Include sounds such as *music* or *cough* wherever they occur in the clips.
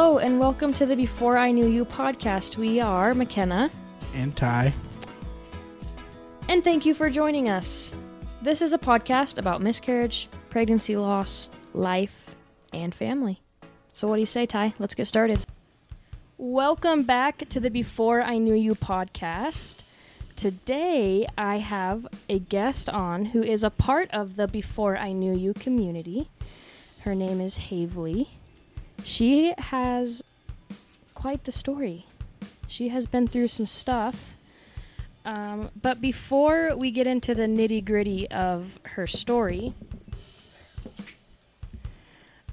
Hello, and welcome to the Before I Knew You podcast. We are McKenna, and Ty. and thank you for joining us. This is a podcast about miscarriage, pregnancy loss, life, and family. So, what do you say, Ty? Let's get started. Welcome back to the Before I Knew You podcast. Today, I have a guest on who is a part of the Before I Knew You community. Her name is Havley. She has quite the story. She has been through some stuff. Um, but before we get into the nitty gritty of her story,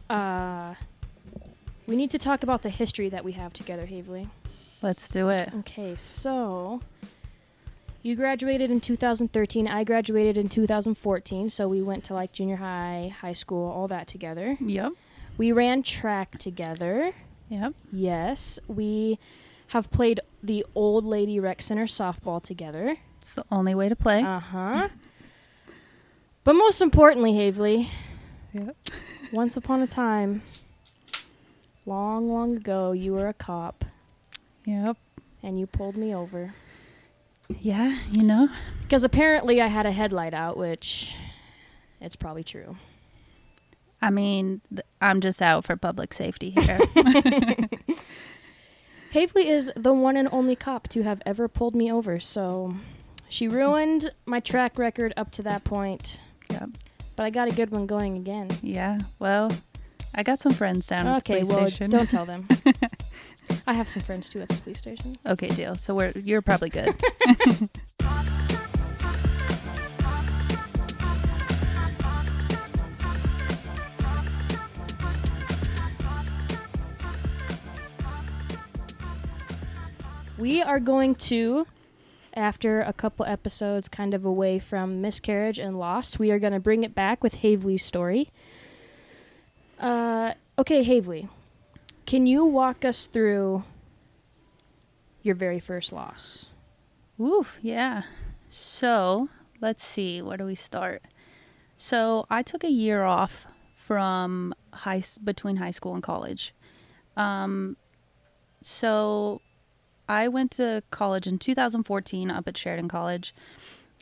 uh, we need to talk about the history that we have together, Havley. Let's do it. Okay, so you graduated in 2013. I graduated in 2014. So we went to like junior high, high school, all that together. Yep. We ran track together. Yep. Yes, we have played the Old Lady Rec Center softball together. It's the only way to play. Uh huh. but most importantly, Havley, yep. once upon a time, long, long ago, you were a cop Yep. and you pulled me over. Yeah, you know. Because apparently I had a headlight out, which it's probably true. I mean, I'm just out for public safety here. *laughs* *laughs* Havley is the one and only cop to have ever pulled me over, so she ruined my track record up to that point. Yep. But I got a good one going again. yeah. Well, I got some friends down at the Okay, police well, station. don't tell them. *laughs* I have some friends too at the police station. Okay, deal. So we're you're probably good. We are going to, after a couple episodes kind of away from miscarriage and loss, we are going to bring it back with Havley's story. Uh, okay, Havley, can you walk us through your very first loss? Oof, yeah. So let's see, where do we start? So I took a year off from high between high school and college. Um, so I went to college in 2014 up at Sheridan College.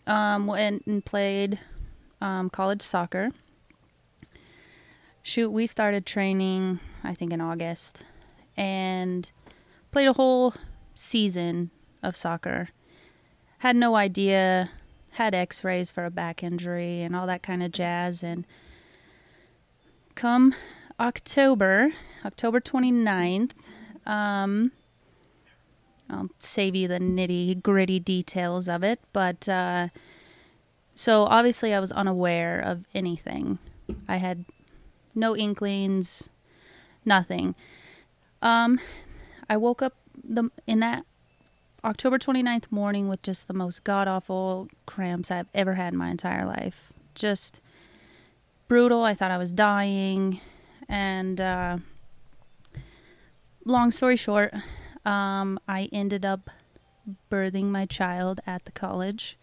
Um, went and played um, college soccer. Shoot, we started training I think in August, and played a whole season of soccer had no idea had x-rays for a back injury and all that kind of jazz and come october october 29th um i'll save you the nitty gritty details of it but uh so obviously i was unaware of anything i had no inklings nothing um i woke up the in that October 29th morning with just the most god awful cramps I've ever had in my entire life. Just brutal. I thought I was dying. And uh, long story short, um, I ended up birthing my child at the college.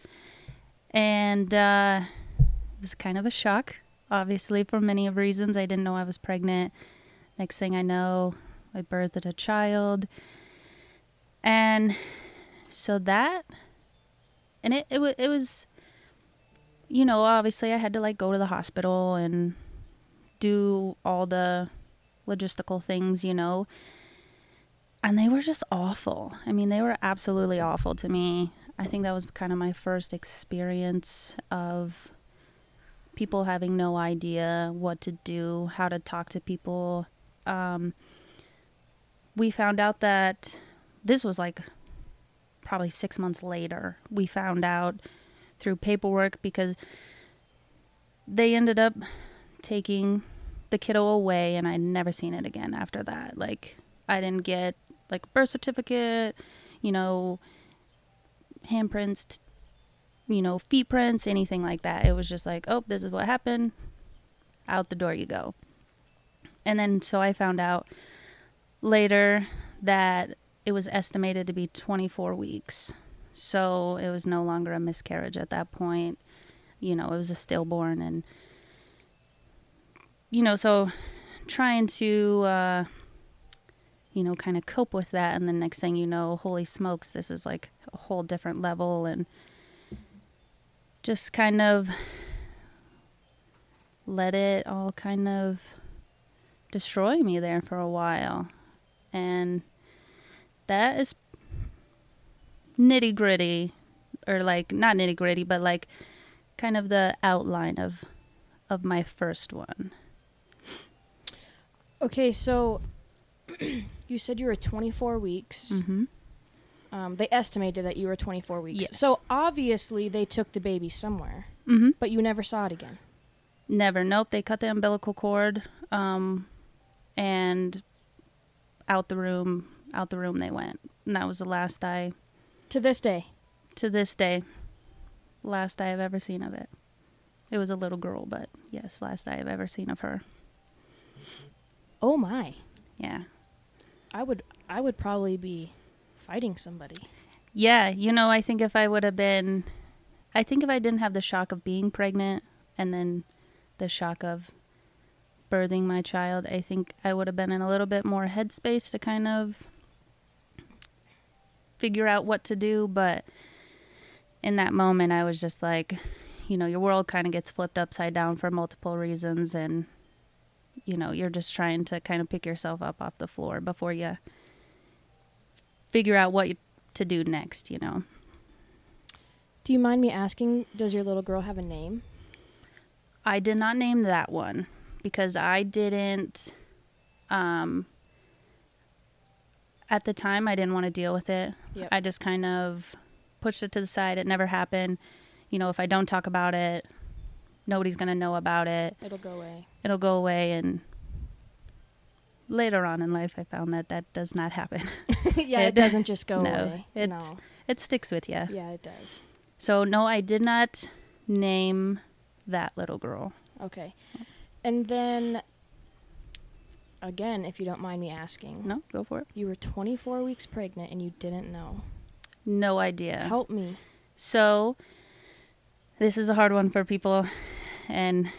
And uh, it was kind of a shock, obviously, for many of reasons. I didn't know I was pregnant. Next thing I know, I birthed a child. And so that and it it, it was you know obviously i had to like go to the hospital and do all the logistical things you know and they were just awful. I mean they were absolutely awful to me. I think that was kind of my first experience of people having no idea what to do how to talk to people. Um, we found out that this was like probably six months later, we found out through paperwork because they ended up taking the kiddo away and I'd never seen it again after that. Like I didn't get like birth certificate, you know, handprints, you know, feet prints, anything like that. It was just like, oh, this is what happened. Out the door you go. And then so I found out later that it was estimated to be 24 weeks. So it was no longer a miscarriage at that point. You know, it was a stillborn. And, you know, so trying to uh, you know, kind of cope with that. And then next thing you know, holy smokes, this is like a whole different level. And just kind of let it all kind of destroy me there for a while. And that is nitty gritty, or like not nitty gritty, but like kind of the outline of of my first one. Okay, so you said you were 24 weeks. Mm-hmm. Um, they estimated that you were 24 weeks. Yes. So obviously they took the baby somewhere, Mm-hmm. but you never saw it again. Never. Nope. They cut the umbilical cord, um, and out the room. Out the room they went. And that was the last I, To this day. to this day, last I have ever seen of it. It was a little girl, but yes, last I have ever seen of her. Oh my. Yeah. I would I would probably be fighting somebody. Yeah, you know, I think if I would have been, I think if I didn't have the shock of being pregnant and then the shock of birthing my child, I think I would have been in a little bit more headspace to kind of figure out what to do. But in that moment, I was just like, you know, your world kind of gets flipped upside down for multiple reasons. And, you know, you're just trying to kind of pick yourself up off the floor before you figure out what to do next, you know. Do you mind me asking, does your little girl have a name? I did not name that one because I didn't um at the time I didn't want to deal with it. Yep. I just kind of pushed it to the side. It never happened. You know, if I don't talk about it, nobody's going to know about it. It'll go away. It'll go away and later on in life I found that that does not happen. *laughs* yeah, It- *laughs* it, doesn't just go no, away. it- no. it sticks with you. Yeah, it does. So no, I did not name that little girl. Okay. And then again, if you don't mind me asking. No, go for it. You were 24 weeks pregnant and you didn't know. No idea. Help me. So, this is a hard one for people, and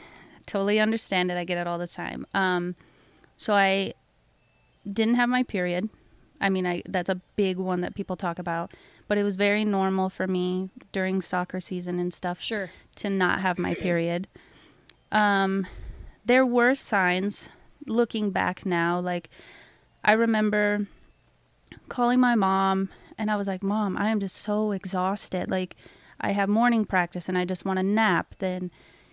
totally understand it. I get it all the time. Um, so I didn't have my period. I mean, I that's a big one that people talk about, but it was very normal for me during soccer season and stuff Sure. to not have my period. Um, there were signs looking back now. Like, I remember calling my mom, and I was like, Mom, I am just so exhausted. Like, I have morning practice and I just want to nap. Then,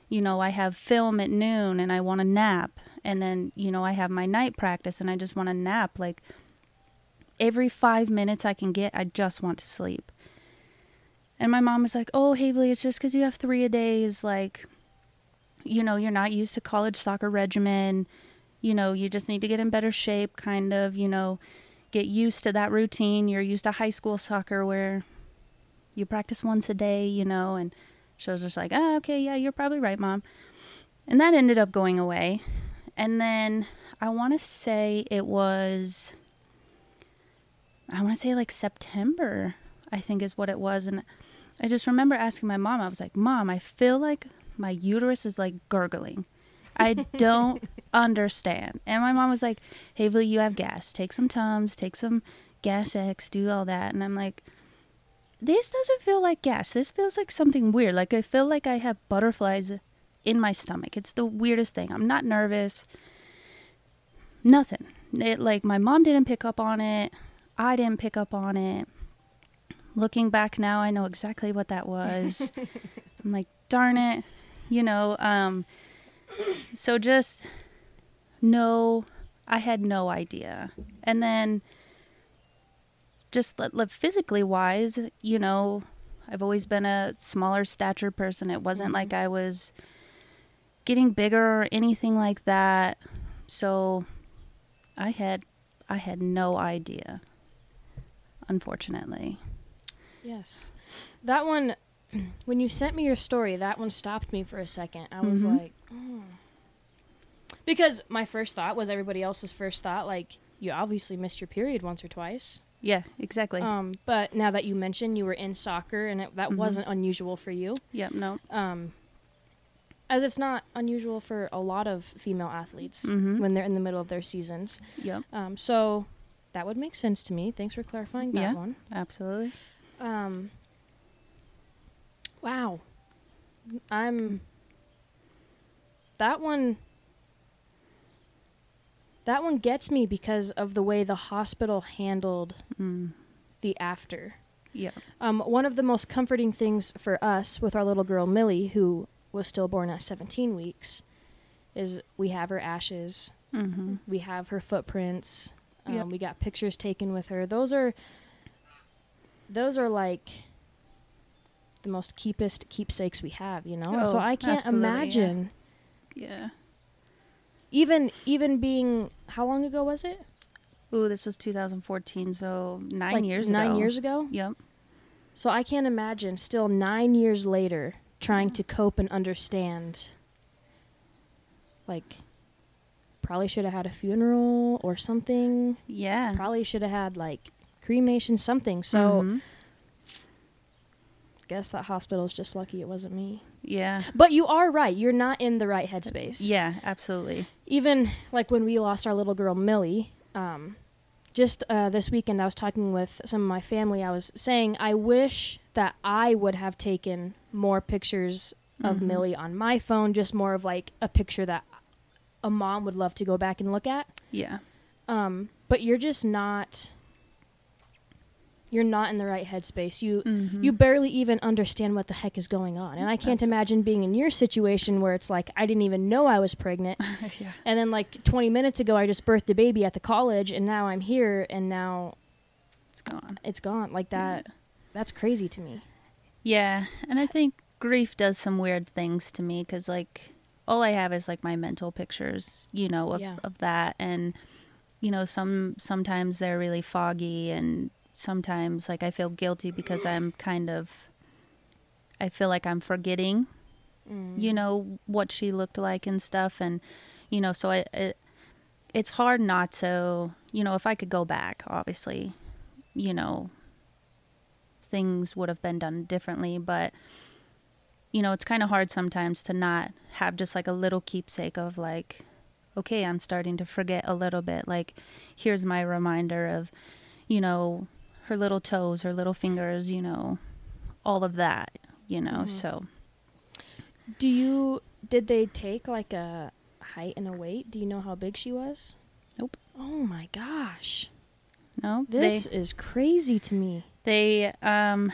you know, I have film at noon and I want to nap. And then, you know, I have my night practice and I just want to nap. Like, every five minutes I can get, I just want to sleep. And my mom was like, "Oh, Havley, it's just because you have three a days. Like, you know, you're not used to college soccer regimen. You know, you just need to get in better shape. Kind of, you know, get used to that routine. You're used to high school soccer where you practice once a day. You know." And she was just like, "Ah, okay, yeah, you're probably right, mom." And that ended up going away. And then I want to say it was, I want to say like September, I think is what it was. And I just remember asking my mom, I was like, Mom, I feel like my uterus is like gurgling. I don't *laughs* understand. And my mom was like, Havley, you have gas. Take some Tums, take some Gas X, do all that. And I'm like, this doesn't feel like gas. This feels like something weird. Like I feel like I have butterflies in my stomach. It's the weirdest thing. I'm not nervous. Nothing. It like my mom didn't pick up on it. I didn't pick up on it. Looking back now, I know exactly what that was. *laughs* I'm like, darn it. You know, um so just no I had no idea. And then just physically wise, you know, I've always been a smaller stature person. It wasn't like I was getting bigger or anything like that. So I had I had no idea. Unfortunately. Yes. That one, *clears throat* when you sent me your story, that one stopped me for a second. I was Mhm. like, oh. Because my first thought was everybody else's first thought, like, you obviously missed your period once or twice. Yeah, exactly. Um, but now that you mentioned you were in soccer and it, that Mhm. wasn't unusual for you, yep, no. um, as it's not unusual for a lot of female athletes Mhm. when they're in the middle of their seasons. Yep. Um, so that would make sense to me. Thanks for clarifying that Yeah. one. Absolutely. Um. Wow. I'm. That one. That one gets me because of the way the hospital handled Mm. the after. Yeah. Um, one of the most comforting things for us with our little girl Millie, who was stillborn at 17 weeks, is we have her ashes, Mm-hmm. we have her footprints, um, Yep. we got pictures taken with her. Those are, those are like the most keepest keepsakes we have, you know. Oh, so I can't absolutely, yeah. imagine Yeah. Even even being how long ago was it? Ooh, this was 2014, so nine Like years Nine ago. years ago. Yep. So I can't imagine still nine years later trying to cope and understand. Like, probably should have had a funeral or something. Yeah. Probably should have had like cremation, something. So Mhm. guess that hospital's just lucky it wasn't me. Yeah. But you are right. You're not in the right headspace. Yeah, absolutely. Even like when we lost our little girl Millie, um, just uh, this weekend I was talking with some of my family. I was saying I wish that I would have taken more pictures of Mhm. Millie on my phone, just more of like a picture that a mom would love to go back and look at. Yeah. Um, but you're just not. You're not in the right headspace. You Mhm. you barely even understand what the heck is going on, and I can't Absolutely. imagine being in your situation where it's like I didn't even know I was pregnant. *laughs* yeah. And then like 20 minutes ago, I just birthed a baby at the college, and now I'm here, and now It's gone. it's gone. Like that. That's crazy to me. Yeah, and I think grief does some weird things to me because like all I have is like my mental pictures, you know, of, Yeah. of that, and you know, some sometimes they're really foggy, and sometimes like I feel guilty because I'm kind of, I feel like I'm forgetting, mm. you know, what she looked like and stuff, and you know, so I. It, it's hard not to, you know, if I could go back, obviously, you know, things would have been done differently. But you know it's kind of hard sometimes to not have just like a little keepsake of like okay i'm starting to forget a little bit. Like here's my reminder of you know her little toes her little fingers you know all of that you know Mhm. so Do you? Did they take like a height and a weight? Do you know how big she was? Nope. Oh my gosh, no this they is crazy to me. they um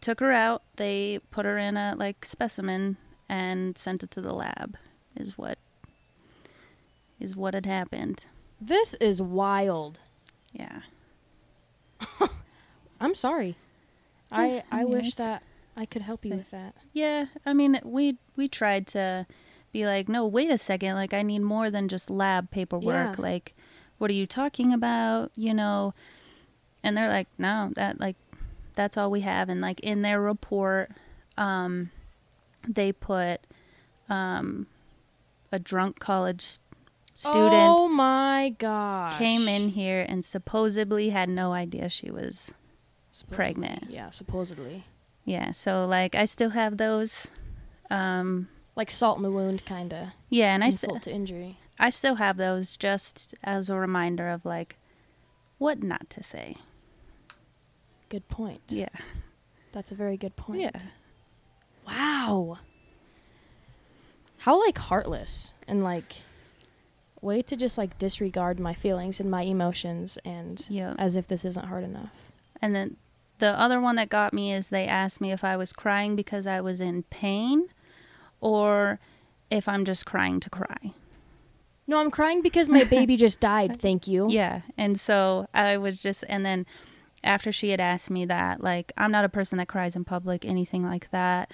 took her out they put her in a like specimen and sent it to the lab is what is what had happened This is wild. yeah *laughs* I'm sorry. I I I mean, wish that I could help you with that. Yeah, I mean, we we tried to be like, no, wait a second, like I need more than just lab paperwork. Yeah. Like, what are you talking about? You know, and they're like, no, that like that's all we have. And like in their report, um, they put um, a drunk college student Oh my gosh. came in here and supposedly had no idea she was Supposedly. pregnant. Yeah, supposedly. yeah. So like I still have those. Um, Like salt in the wound, kind of. yeah, and I s- Insult to injury. I still have those just as a reminder of like what not to say. Good point. Yeah. That's a very good point. Yeah. Wow. How like heartless and like way to just like disregard my feelings and my emotions and Yeah. as if this isn't hard enough. And then the other one that got me is they asked me if I was crying because I was in pain or if I'm just crying to cry. No, I'm crying because my baby *laughs* just died. Thank you. Yeah. And so I was just, and then after she had asked me that, like, I'm not a person that cries in public, anything like that.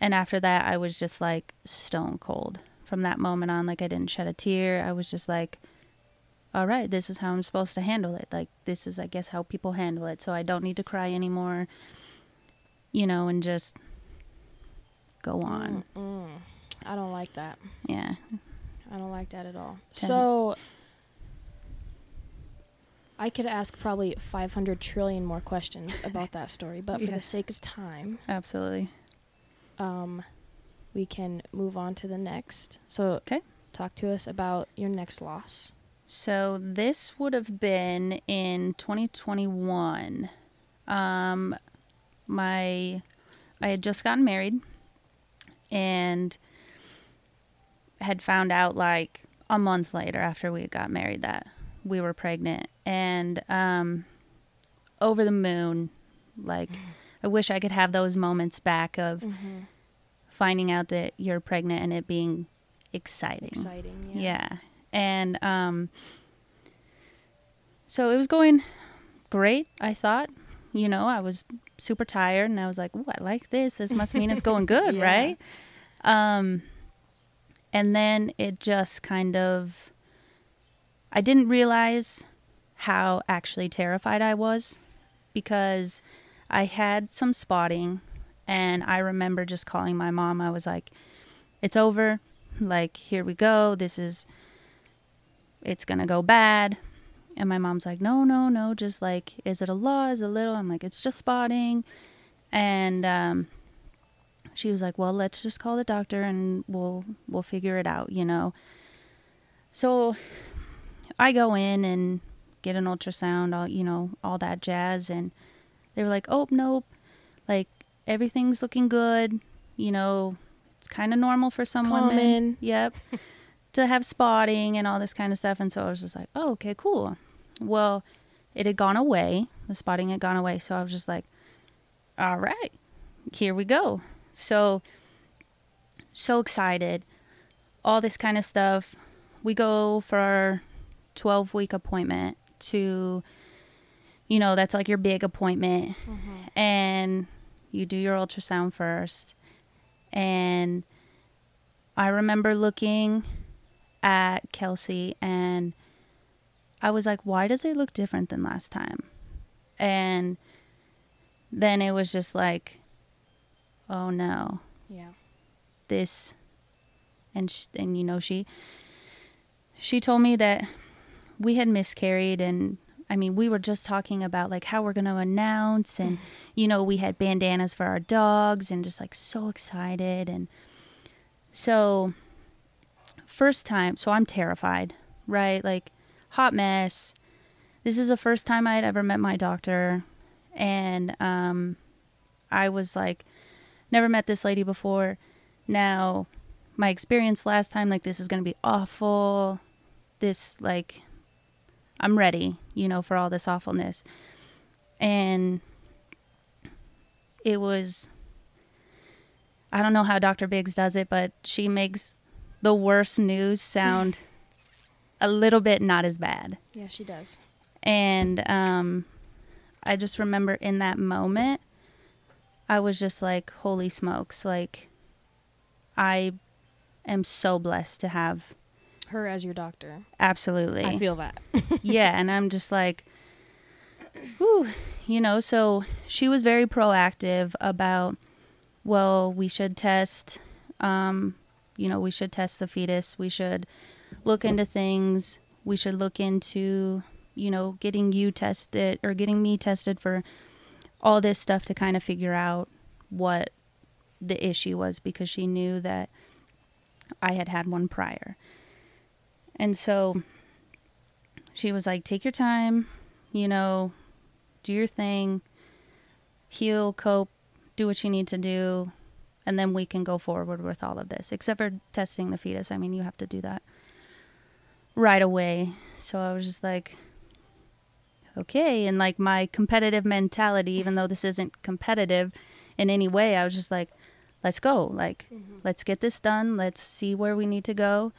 And after that, I was just like stone cold from that moment on. Like, I didn't shed a tear. I was just like, all right, this is how I'm supposed to handle it. Like, this is, I guess, how people handle it. So I don't need to cry anymore, you know, and just go on. Mm-mm. I don't like that. Yeah. I don't like that at all. Ten. So I could ask probably 500 trillion more questions about that story, but for Yeah. the sake of time, Absolutely. um, we can move on to the next. So, Okay. talk to us about your next loss. So this would have been in 2021. Um, my I had just gotten married and had found out like a month later after we got married that we were pregnant and um over the moon like I wish I could have those moments back of Mm-hmm. Finding out that you're pregnant and it being exciting. Exciting. Yeah. Yeah. And um so it was going great, I thought. You know, I was super tired and I was like, "Ooh, I like this. This must mean it's going *laughs* good, Yeah. right?" Um and then it just kind of I didn't realize how actually terrified I was because I had some spotting and I remember just calling my mom. I was like, "It's over. Like, here we go. This is it's going to go bad." And my mom's like, "No, no, no. Just like is it a lot? Is it a little?" I'm like, "It's just spotting." And um she was like, "Well, let's just call the doctor and we'll we'll figure it out, you know." So I go in and get an ultrasound, all you know, all that jazz, and they were like, "Oh, nope, like everything's looking good, you know, it's kind of normal for some women." Yep, *laughs* to have spotting and all this kind of stuff, and so I was just like, "Oh, okay, cool." Well, it had gone away. The spotting had gone away, so I was just like, "All right, here we go." So, so excited, all this kind of stuff. We go for our 12 week appointment to, you know, that's like your big appointment. Mm-hmm. And you do your ultrasound first. And I remember looking at Kelsey and I was like, why does it look different than last time? And then it was just like, oh no, Yeah. this and sh- and you know she she told me that we had miscarried and I mean we were just talking about like how we're going to announce and you know we had bandanas for our dogs and just like so excited and so first time so I'm terrified right? Like hot mess. This is the first time I'd ever met my doctor and um I was like never met this lady before. Now my experience last time like this is going to be awful. This like i'm ready you know for all this awfulness and it was i don't know how dr biggs does it but she makes the worst news sound *laughs* a little bit not as bad Yeah, she does. and um, I just remember in that moment, I was just like, holy smokes. Like, I am so blessed to have Her as your doctor. absolutely. I feel that. *laughs* yeah. And I'm just like, whew, you know, so she was very proactive about, well, we should test, um, you know, we should test the fetus. We should look into things. We should look into, you know, getting you tested or getting me tested for all this stuff to kind of figure out what the issue was because she knew that I had had one prior. And so she was like, take your time, you know, do your thing, heal, cope, do what you need to do, and then we can go forward with all of this. Except for testing the fetus. I mean, you have to do that right away. So I was just like, okay. And like my competitive mentality, even though this isn't competitive in any way, I was just like, let's go. Like, mm-hmm. let's get this done. Let's see where we need to go.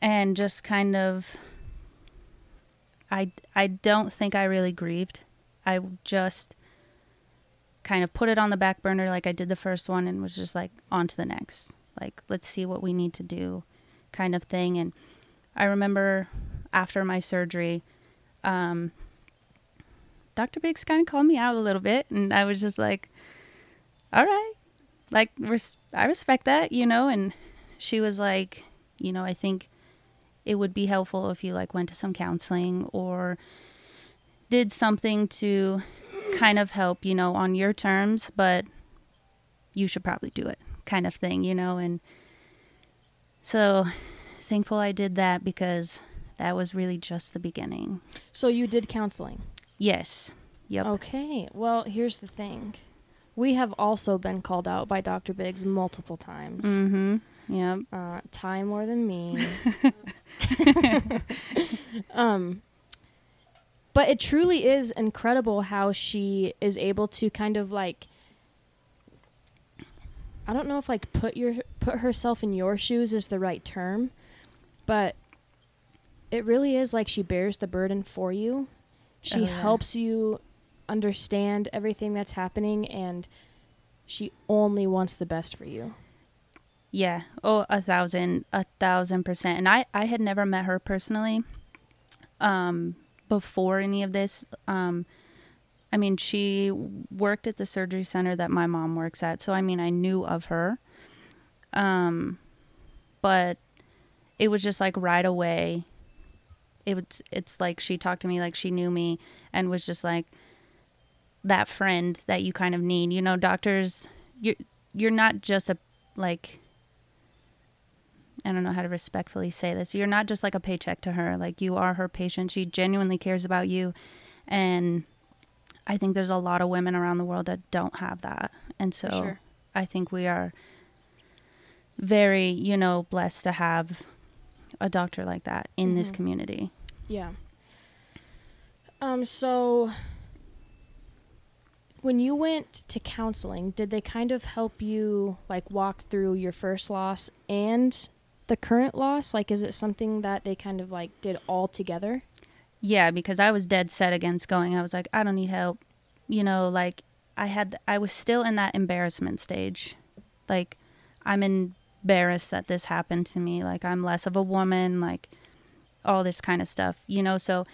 And just kind of I I don't think I really grieved. I just kind of put it on the back burner like I did the first one and was just like on to the next. Like let's see what we need to do kind of thing and I remember after my surgery um Dr. Biggs kind of called me out a little bit and I was just like all right. Like res- I respect that, you know, and she was like, you know, I think it would be helpful if you like went to some counseling or did something to kind of help, you know, on your terms, but you should probably do it kind of thing, you know, and so thankful I did that because that was really just the beginning. So you did counseling. Yes. Yep. Okay. Well, here's the thing. We have also been called out by Dr. Biggs multiple times. Mm-hmm. Yep. Uh, Ty more than me. *laughs* um, but it truly is incredible how she is able to kind of like I don't know if like put your put herself in your shoes is the right term, but it really is like she bears the burden for you. She Oh, yeah. helps you understand everything that's happening and she only wants the best for you. Yeah. Oh, a thousand, a thousand percent. And I, I had never met her personally, um, before any of this. Um, I mean, she worked at the surgery center that my mom works at, so I mean, I knew of her. Um, but it was just like right away. It was. It's like she talked to me like she knew me, and was just like that friend that you kind of need. You know, doctors. You're you're not just a like I don't know how to respectfully say this. You're not just like a paycheck to her. Like you are her patient. She genuinely cares about you. And I think there's a lot of women around the world that don't have that. And so sure. I think we are very, you know, blessed to have a doctor like that in this Mhm. community. Yeah. Um so when you went to counseling, did they kind of help you like walk through your first loss and the current loss? Like is it something that they kind of like did all together? Yeah, because I was dead set against going. I was like, I don't need help. You know, like I had I was still in that embarrassment stage. Like I'm embarrassed that this happened to me. Like I'm less of a woman, like all this kind of stuff. You know, so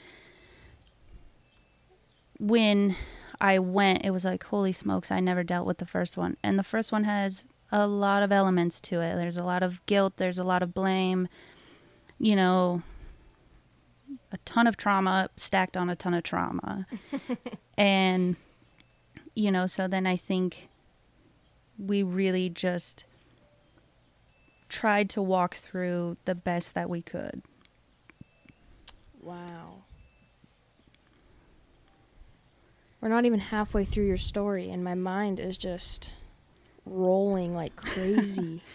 when I went, it was like, holy smokes, I never dealt with the first one. And the first one has a lot of elements to it. There's a lot of guilt, there's a lot of blame. You know, a ton of trauma stacked on a ton of trauma. *laughs* and, you know, so then I think we really just tried to walk through the best that we could. Wow. We're not even halfway through your story and my mind is just rolling like crazy. *laughs*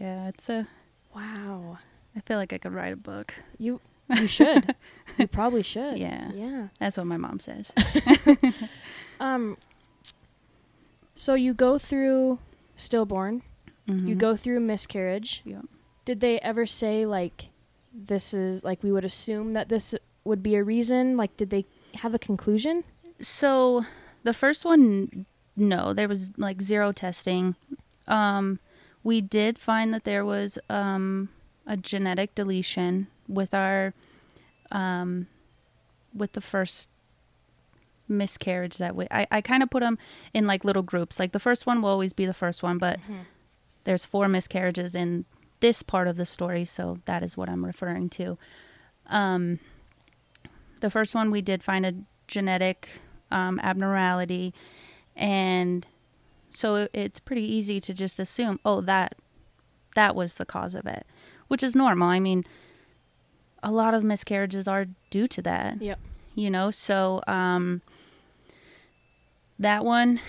Yeah, it's a, wow. I feel like I could write a book. You you should. you *laughs* probably should. Yeah. Yeah. That's what my mom says. *laughs* Um so you go through stillborn, you Mhm. go through miscarriage. Yeah. Did they ever say like this is like we would assume that this would be a reason? Like did they have a conclusion? So the first one, no, there was like zero testing. Um, we did find that there was um, a genetic deletion with our, um, with the first miscarriage that we. I, I kind of put them in like little groups. Like the first one will always be the first one, but there's four miscarriages in this part of the story, so that is what I'm referring to. Um, the first one we did find a genetic um, abnormality, and so it's pretty easy to just assume, oh, that that was the cause of it, which is normal. I mean, a lot of miscarriages are due to that Yep. you know so um that one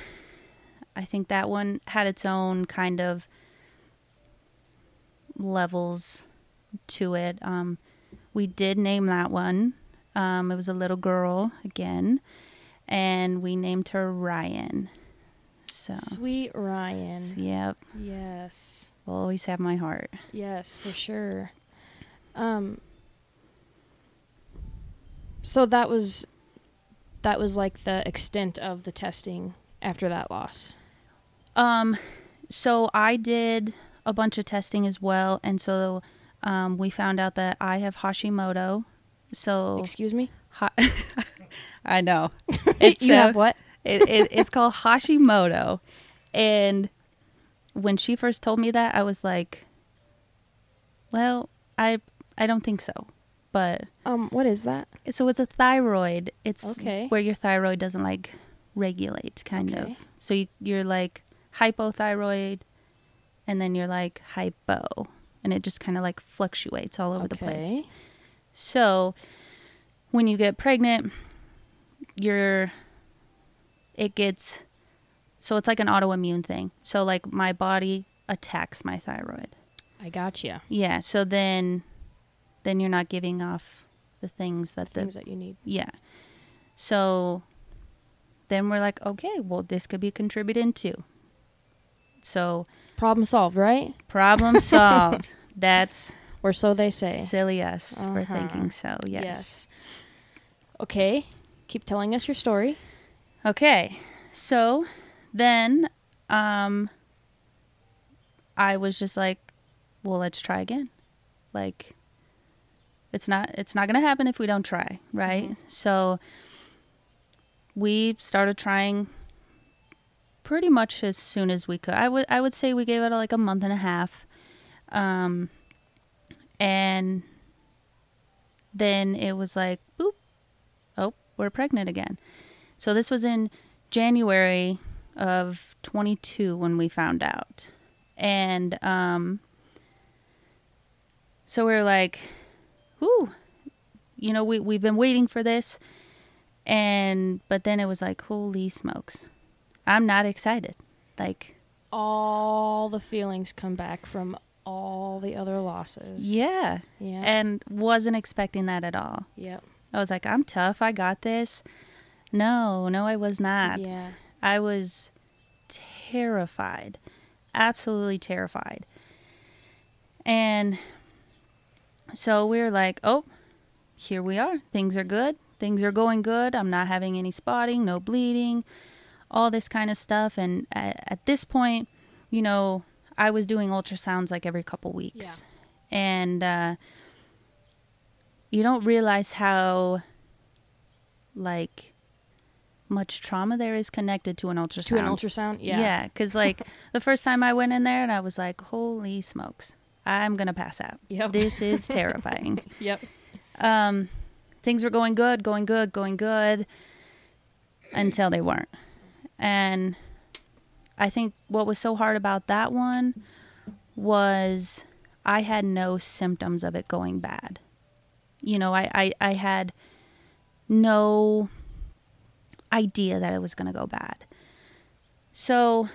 i think that one had its own kind of levels to it um we did name that one um it was a little girl again and we named her ryan so Sweet Ryan. yep Yes. will always have my heart Yes, for sure. Um So that was that was like the extent of the testing after that loss. Um, so I did a bunch of testing as well, and so um, we found out that I have Hashimoto. So Excuse me? ha- *laughs* I know *laughs* it's you uh, have what? it, it, it's called *laughs* Hashimoto, and when she first told me that, I was like, "Well, I I don't think so," but Um what is that? so it's a thyroid. It's Okay. where your thyroid doesn't like regulate, kind Okay. of. So you, you're like hypothyroid, and then you're like hypo, and it just kind of like fluctuates all over the place. So when you get pregnant, your it gets so it's like an autoimmune thing. So like my body attacks my thyroid. I gotcha. Yeah, so then then you're not giving off the things that the Things that you need. yeah. So then we're like, okay, well this could be contributing too. So Problem solved, right? problem *laughs* solved. That's Or so they say. silly us for Uh-huh. thinking so. Yes. Okay. Keep telling us your story. Okay. So then um I was just like, well, let's try again. Like it's not it's not going to happen if we don't try, right? Mhm. So we started trying pretty much as soon as we could. I would I would say we gave it like a month and a half. Um and then it was like boop we're pregnant again. So this was in january of 22 when we found out. And um so we are like whoo you know we, we've been waiting for this. And but then it was like holy smokes. I'm not excited. Like All the feelings come back from all the other losses. yeah. Yeah. and wasn't expecting that at all. Yep. I was like, I'm tough. I got this. No, no, I was not. Yeah. I was terrified. Absolutely terrified. And so we were like, oh, here we are. Things are good. Things are going good. I'm not having any spotting, no bleeding, all this kind of stuff. And at, at this point, you know, I was doing ultrasounds like every couple weeks. And, uh, you don't realize how like much trauma there is connected to an ultrasound. To an ultrasound. Yeah. Yeah, because *laughs* like the first time I went in there and I was like, holy smokes, I'm gonna pass out. Yep. This *laughs* is terrifying. Yep. um, things were going good, going good, going good until they weren't. And I think what was so hard about that one was I had no symptoms of it going bad. You know, I, I, I had no idea that it was going to go bad. So,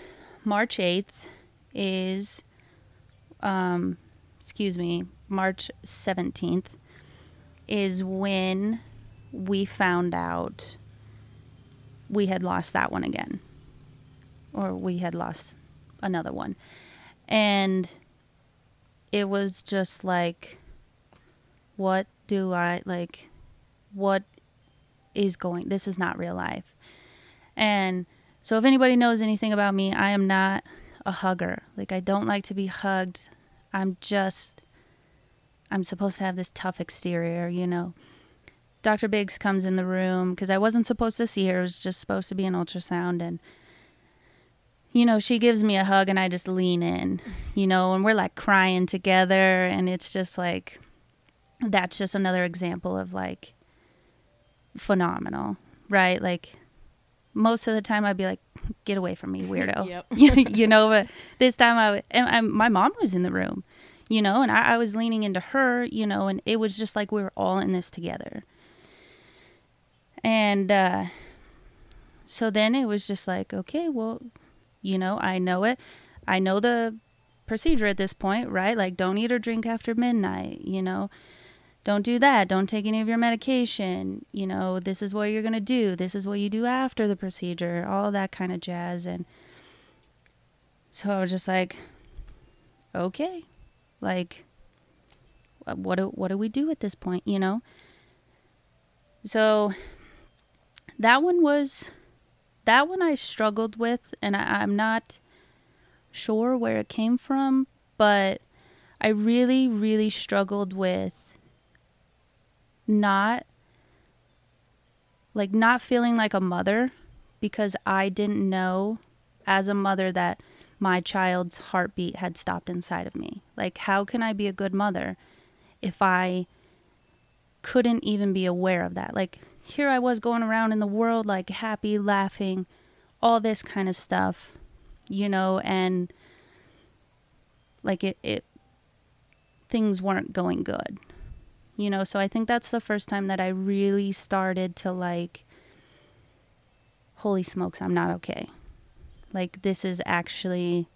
March 8th is, um, excuse me, March 17th is when we found out we had lost that one again. Or we had lost another one. And it was just like, what do I like? What is going? This is not real life. And so, if anybody knows anything about me, I am not a hugger. Like, I don't like to be hugged. I'm just, I'm supposed to have this tough exterior, you know. Dr. Biggs comes in the room because I wasn't supposed to see her. It was just supposed to be an ultrasound. And, you know, she gives me a hug and I just lean in, you know, and we're like crying together. And it's just like, that's just another example of like phenomenal, right? Like, most of the time I'd be like, get away from me, *laughs* weirdo. Yep. *laughs* you know, but this time I, and my mom was in the room, you know, and I, I was leaning into her, you know, and it was just like we were all in this together. And uh, so then it was just like, okay, well, you know, I know it. I know the procedure at this point, right? Like, don't eat or drink after midnight, you know don't do that. Don't take any of your medication. You know, this is what you're going to do. This is what you do after the procedure, all that kind of jazz. And so I was just like, okay, like, uh, what do, what do we do at this point, you know? So that one was, that one I struggled with, and I, I'm not sure where it came from, but I really, really struggled with not like not feeling like a mother because I didn't know as a mother that my child's heartbeat had stopped inside of me. Like how can I be a good mother if I couldn't even be aware of that? Like here I was going around in the world like happy, laughing, all this kind of stuff, you know, and like it it things weren't going good You know, so I think that's the first time that I really started to like, holy smokes, I'm not okay. Like, this is actually,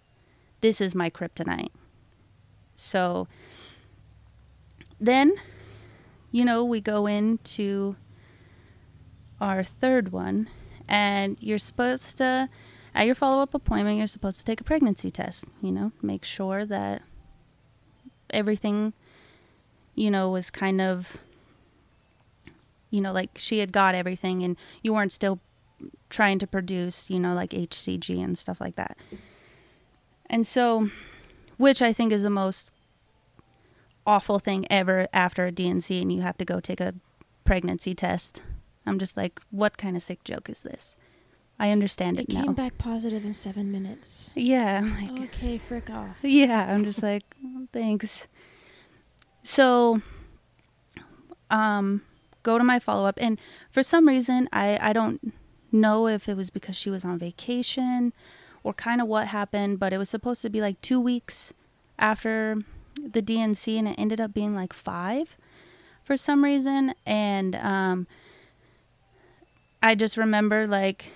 this is my kryptonite. So then, you know, we go into our third one, and you're supposed to, at your follow up appointment, you're supposed to take a pregnancy test, you know, make sure that everything, you know, was kind of, you know, like she had got everything and you weren't still trying to produce, you know, like HCG and stuff like that. And so, which I think is the most awful thing ever after a D&C you have to go take a pregnancy test. I'm just like, what kind of sick joke is this? I understand it, It now. came back positive in seven minutes. Yeah, like, Okay, frick off. *laughs* yeah, I'm just like, "Oh, thanks. So, um, go to my follow up, and for some reason, I I don't know if it was because she was on vacation or kind of what happened, but it was supposed to be like two weeks after the DNC, and it ended up being like five for some reason, and um, I just remember like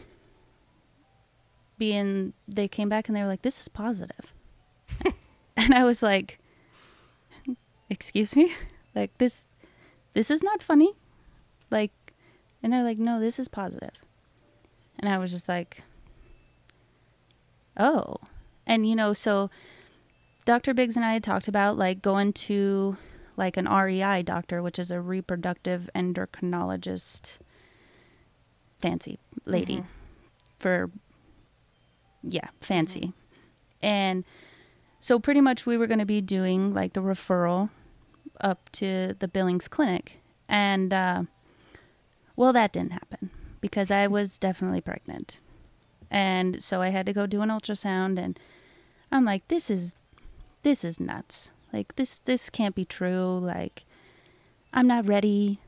being they came back and they were like this is positive. *laughs* And i was like excuse me? *laughs* Like this this is not funny. Like and they're like no this is positive. and i was just like oh. And you know so dr biggs and i had talked about like going to like an rei doctor which is a reproductive endocrinologist fancy lady Mhm. for yeah fancy. And so pretty much we were going to be doing like the referral up to the billings clinic. And uh, well that didn't happen because i was definitely pregnant. And so i had to go do an ultrasound and i'm like this is this is nuts. Like this this can't be true. Like i'm not ready.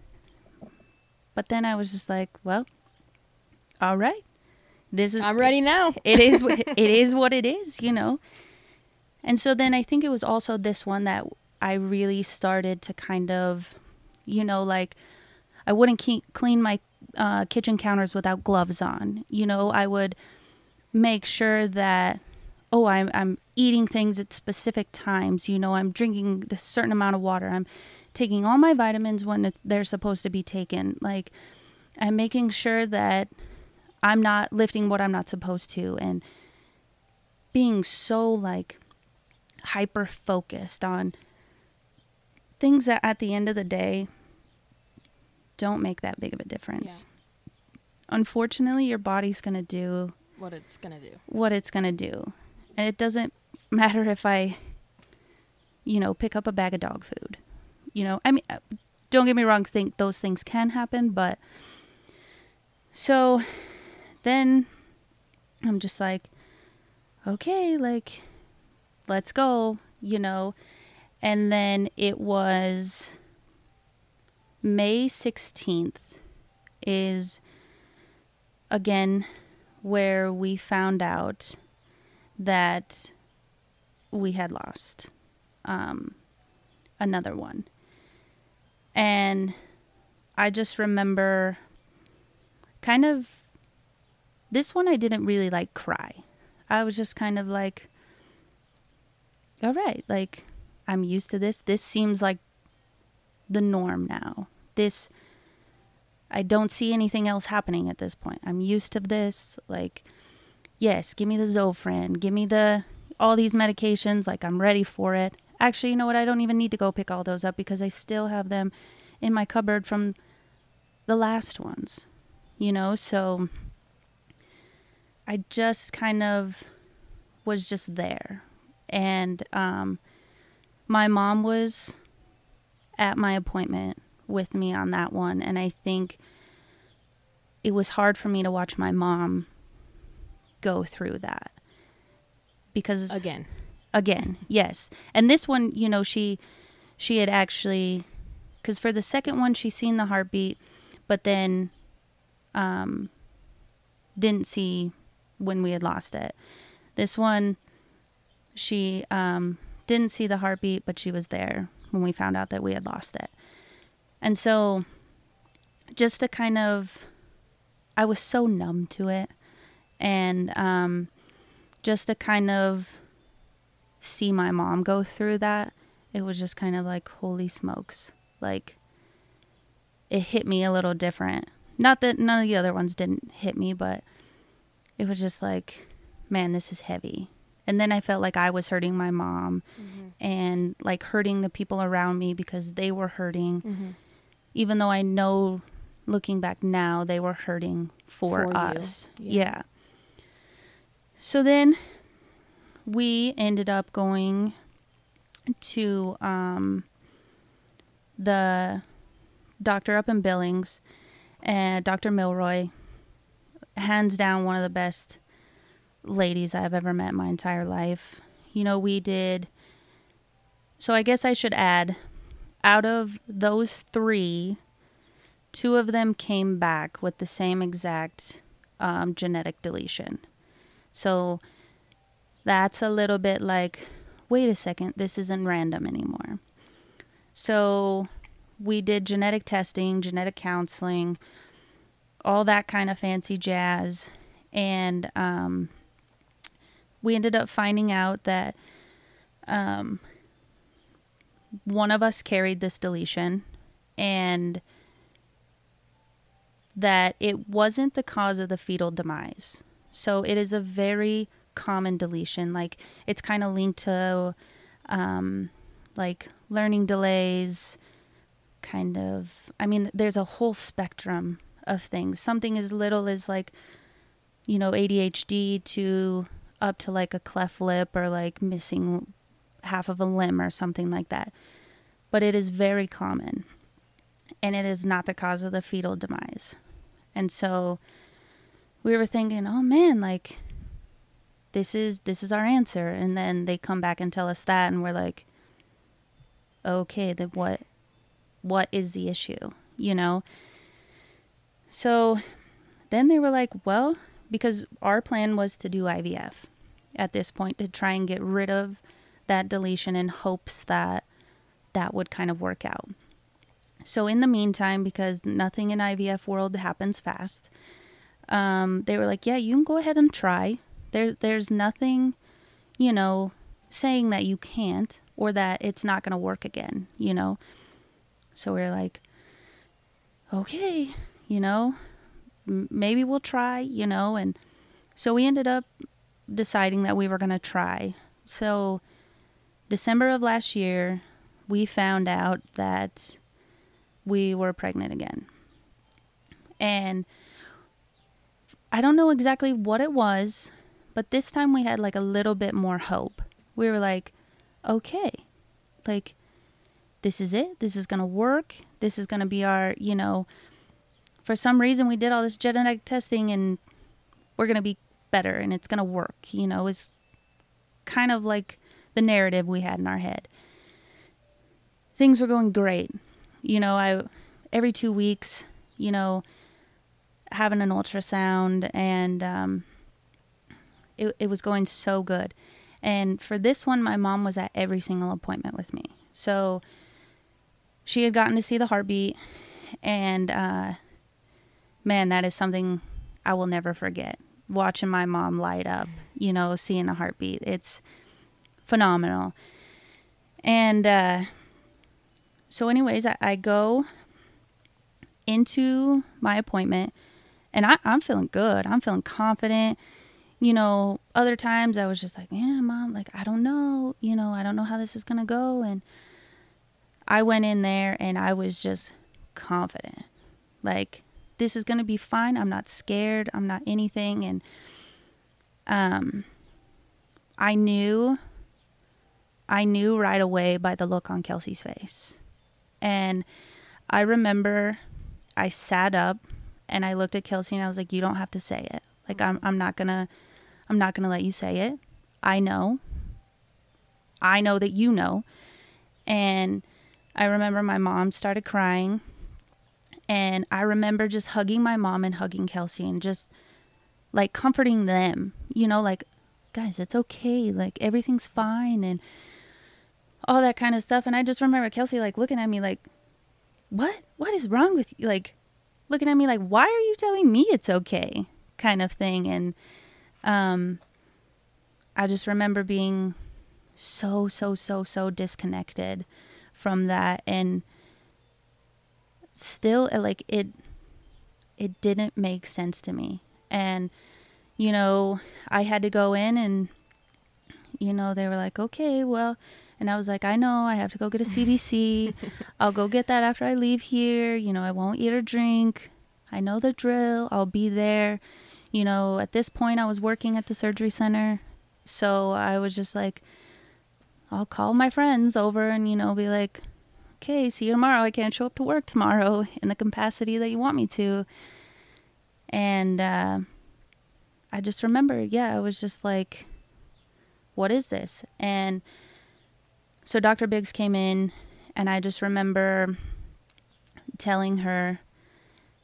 But then i was just like well all right. This is I'm ready now. *laughs* it is it is what it is you know? And so then i think it was also this one that i really started to kind of you know like i wouldn't keep, clean my uh, kitchen counters without gloves on. You know i would make sure that oh i'm i'm eating things at specific times. You know i'm drinking this certain amount of water. I'm taking all my vitamins when they're supposed to be taken. Like i'm making sure that I'm not lifting what I'm not supposed to and being so like hyper focused on things that at the end of the day don't make that big of a difference. Unfortunately, your body's going to do What it's gonna do. what it's going to do. And it doesn't *laughs* matter if I you know, pick up a bag of dog food. You know, I mean uh, don't get me wrong, think those things can happen, but so then I'm just like okay, like let's go, you know. And then it was May 16th is again where we found out that we had lost um, another one. And I just remember kind of this one I didn't really like cry. I was just kind of like, all right, like I'm used to this. This seems like the norm now. This, I don't see anything else happening at this point. I'm used to this. Like, yes, give me the Zofran, give me the all these medications. Like, I'm ready for it. Actually, you know what? I don't even need to go pick all those up because I still have them in my cupboard from the last ones. You know, so I just kind of was just there. And um, my mom was at my appointment with me on that one. And I think it was hard for me to watch my mom go through that. Because Again. again yes and this one you know she she had actually because for the second one she seen the heartbeat but then um didn't see when we had lost it this one she um didn't see the heartbeat but she was there when we found out that we had lost it And so just to kind of I was so numb to it and um just to kind of see my mom go through that, it was just kind of like holy smokes. Like it hit me a little different. Not that none of the other ones didn't hit me, but it was just like, man, this is heavy. And then I felt like I was hurting my mom mm-hmm. and like hurting the people around me because they were hurting. Mm-hmm. Even though I know looking back now, they were hurting for, for us. Yeah. yeah. So then we ended up going to um, the doctor up in Billings, and Dr. Milroy, hands down one of the best ladies I've ever met my entire life. You know, we did. So I guess I should add, out of those three, two of them came back with the same exact um, genetic deletion. So that's a little bit like, wait a second, this isn't random anymore. So we did genetic testing, genetic counseling, all that kind of fancy jazz. And um, we ended up finding out that um, one of us carried this deletion and that it wasn't the cause of the fetal demise. So it is a very common deletion. Like it's kind of linked to um, like learning delays, kind of. I mean, there's a whole spectrum of things. Something as little as like, you know, ADHD to up to like a cleft lip or like missing half of a limb or something like that. But it is very common. And it is not the cause of the fetal demise. And so we were thinking, oh man, like this is this is our answer and then they come back and tell us that and we're like okay then what what is the issue you know so then they were like well because our plan was to do IVF at this point to try and get rid of that deletion in hopes that that would kind of work out. So in the meantime because nothing in IVF world happens fast um, they were like yeah you can go ahead and try. There there's nothing, you know, saying that you can't or that it's not going to work again, you know. So we're like okay, you know, maybe we'll try, you know, and so we ended up deciding that we were going to try. So December of last year, we found out that we were pregnant again. And I don't know exactly what it was. But this time we had like a little bit more hope. We were like, okay, like this is it. This is going to work. This is going to be our, you know, for some reason we did all this genetic testing and we're going to be better and it's going to work, you know, is kind of like the narrative we had in our head. Things were going great. You know, I every 2 weeks, you know, having an ultrasound and um it, it was going so good. And for this one, my mom was at every single appointment with me. So she had gotten to see the heartbeat. And uh, man, that is something I will never forget. Watching my mom light up, you know, seeing a heartbeat. It's phenomenal. And uh, so, anyways, I, I go into my appointment and I, I'm feeling good. I'm feeling confident you know, other times I was just like, yeah, mom, like, I don't know, you know, I don't know how this is going to go. And I went in there and I was just confident. Like, this is going to be fine. I'm not scared. I'm not anything. And, um, I knew, I knew right away by the look on Kelsey's face. And I remember I sat up and I looked at Kelsey and I was like, you don't have to say it. Like, I'm, I'm not going to I'm not going to let you say it. I know. I know that you know. And I remember my mom started crying. And I remember just hugging my mom and hugging Kelsey and just like comforting them, you know, like, guys, it's okay. Like, everything's fine. And all that kind of stuff. And I just remember Kelsey like looking at me like, what what is wrong with you like looking at me like why are you telling me it's okay kind of thing and um i just remember being so so so so disconnected from that and still like it it didn't make sense to me. And you know i had to go in and you know they were like okay well and i was like i know i have to go get a *laughs* cbc i'll go get that after i leave here. You know i won't eat or drink. I know the drill. I'll be there. You know at this point i was working at the surgery center. So i was just like i'll call my friends over and you know be like okay, see you tomorrow. I can't show up to work tomorrow in the capacity that you want me to. And uh, I just remember, yeah, I was just like, what is this? And so Dr. Biggs came in, and I just remember telling her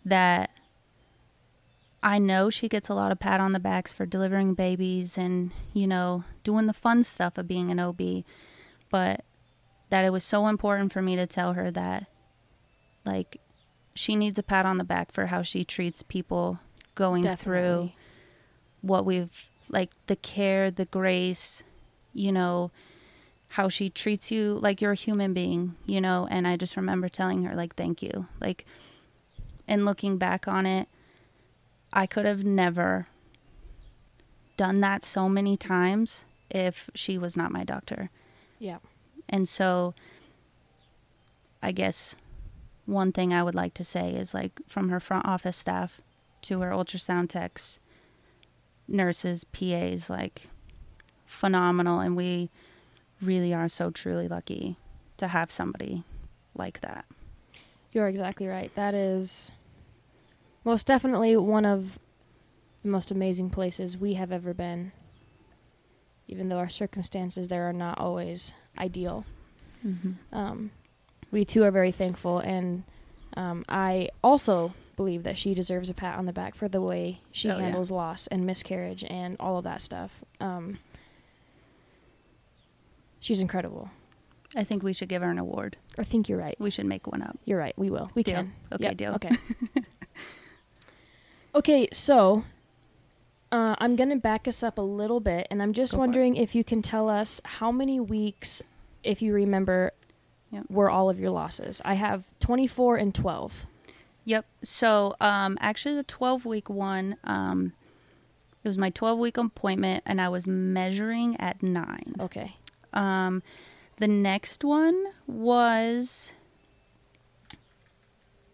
that I know she gets a lot of pat on the backs for delivering babies and, you know, doing the fun stuff of being an OB. But that it was so important for me to tell her that like she needs a pat on the back for how she treats people going Definitely. through what we've like the care, the grace, you know, how she treats you like you're a human being, you know, and I just remember telling her like thank you. Like and looking back on it, I could have never done that so many times if she was not my doctor. Yeah. And so I guess one thing I would like to say is like from her front office staff to her ultrasound techs, nurses, PAs, like phenomenal. And we really are so truly lucky to have somebody like that. You're exactly right. That is most definitely one of the most amazing places we have ever been. Even though our circumstances there are not always ideal. Mm-hmm. Um, we too are very thankful, and um, I also believe that she deserves a pat on the back for the way she Oh, yeah. handles loss and miscarriage and all of that stuff. Um, she's incredible. I think we should give her an award. I think you're right. We should make one up. You're right. We will. We Deal. can. Okay, Yep, deal. Okay. *laughs* okay, so uh, I'm going to back us up a little bit, and I'm just Go wondering if you can tell us how many weeks, if you remember, Yep. were all of your losses. I have 24 and 12. Yep. So, um, actually, the 12 week one, um, it was my 12 week appointment, and I was measuring at nine. Okay. Um, the next one was,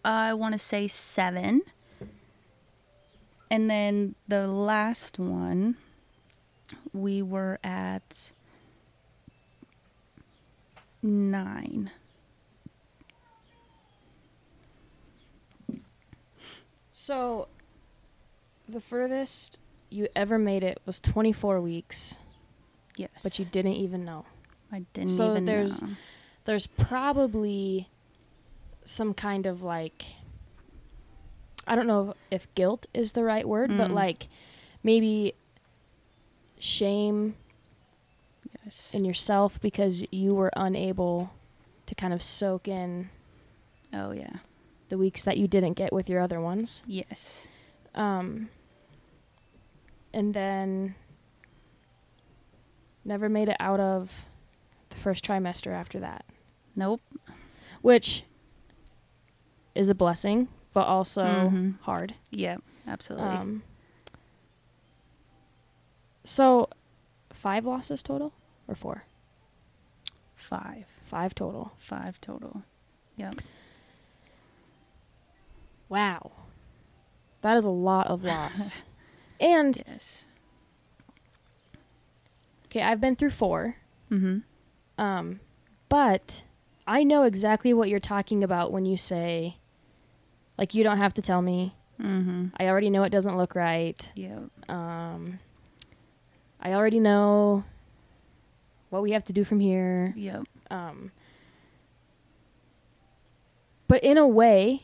I want to say seven. And then the last one, we were at nine. So, the furthest you ever made it was 24 weeks, Yes. but you didn't even know. I didn't even know. So even there's- know. There's probably some kind of like I don't know if guilt is the right word, but Mm. like maybe shame Yes. in yourself because you were unable to kind of soak in oh, yeah. the weeks that you didn't get with your other ones. Yes. Um, and then never made it out of the first trimester after that, Nope. which is a blessing, but also Mhm. hard. Yep. Absolutely. Um, so, five losses total or four? Five. Five total. Five total. Yep. Wow. That is a lot of loss. *laughs* and, Yes. okay, I've been through four. Mm-hmm. Um, but I know exactly what you're talking about when you say, like, you don't have to tell me. Mm-hmm. I already know it doesn't look right. Yep. Um, I already know what we have to do from here. Yep. Um, but in a way,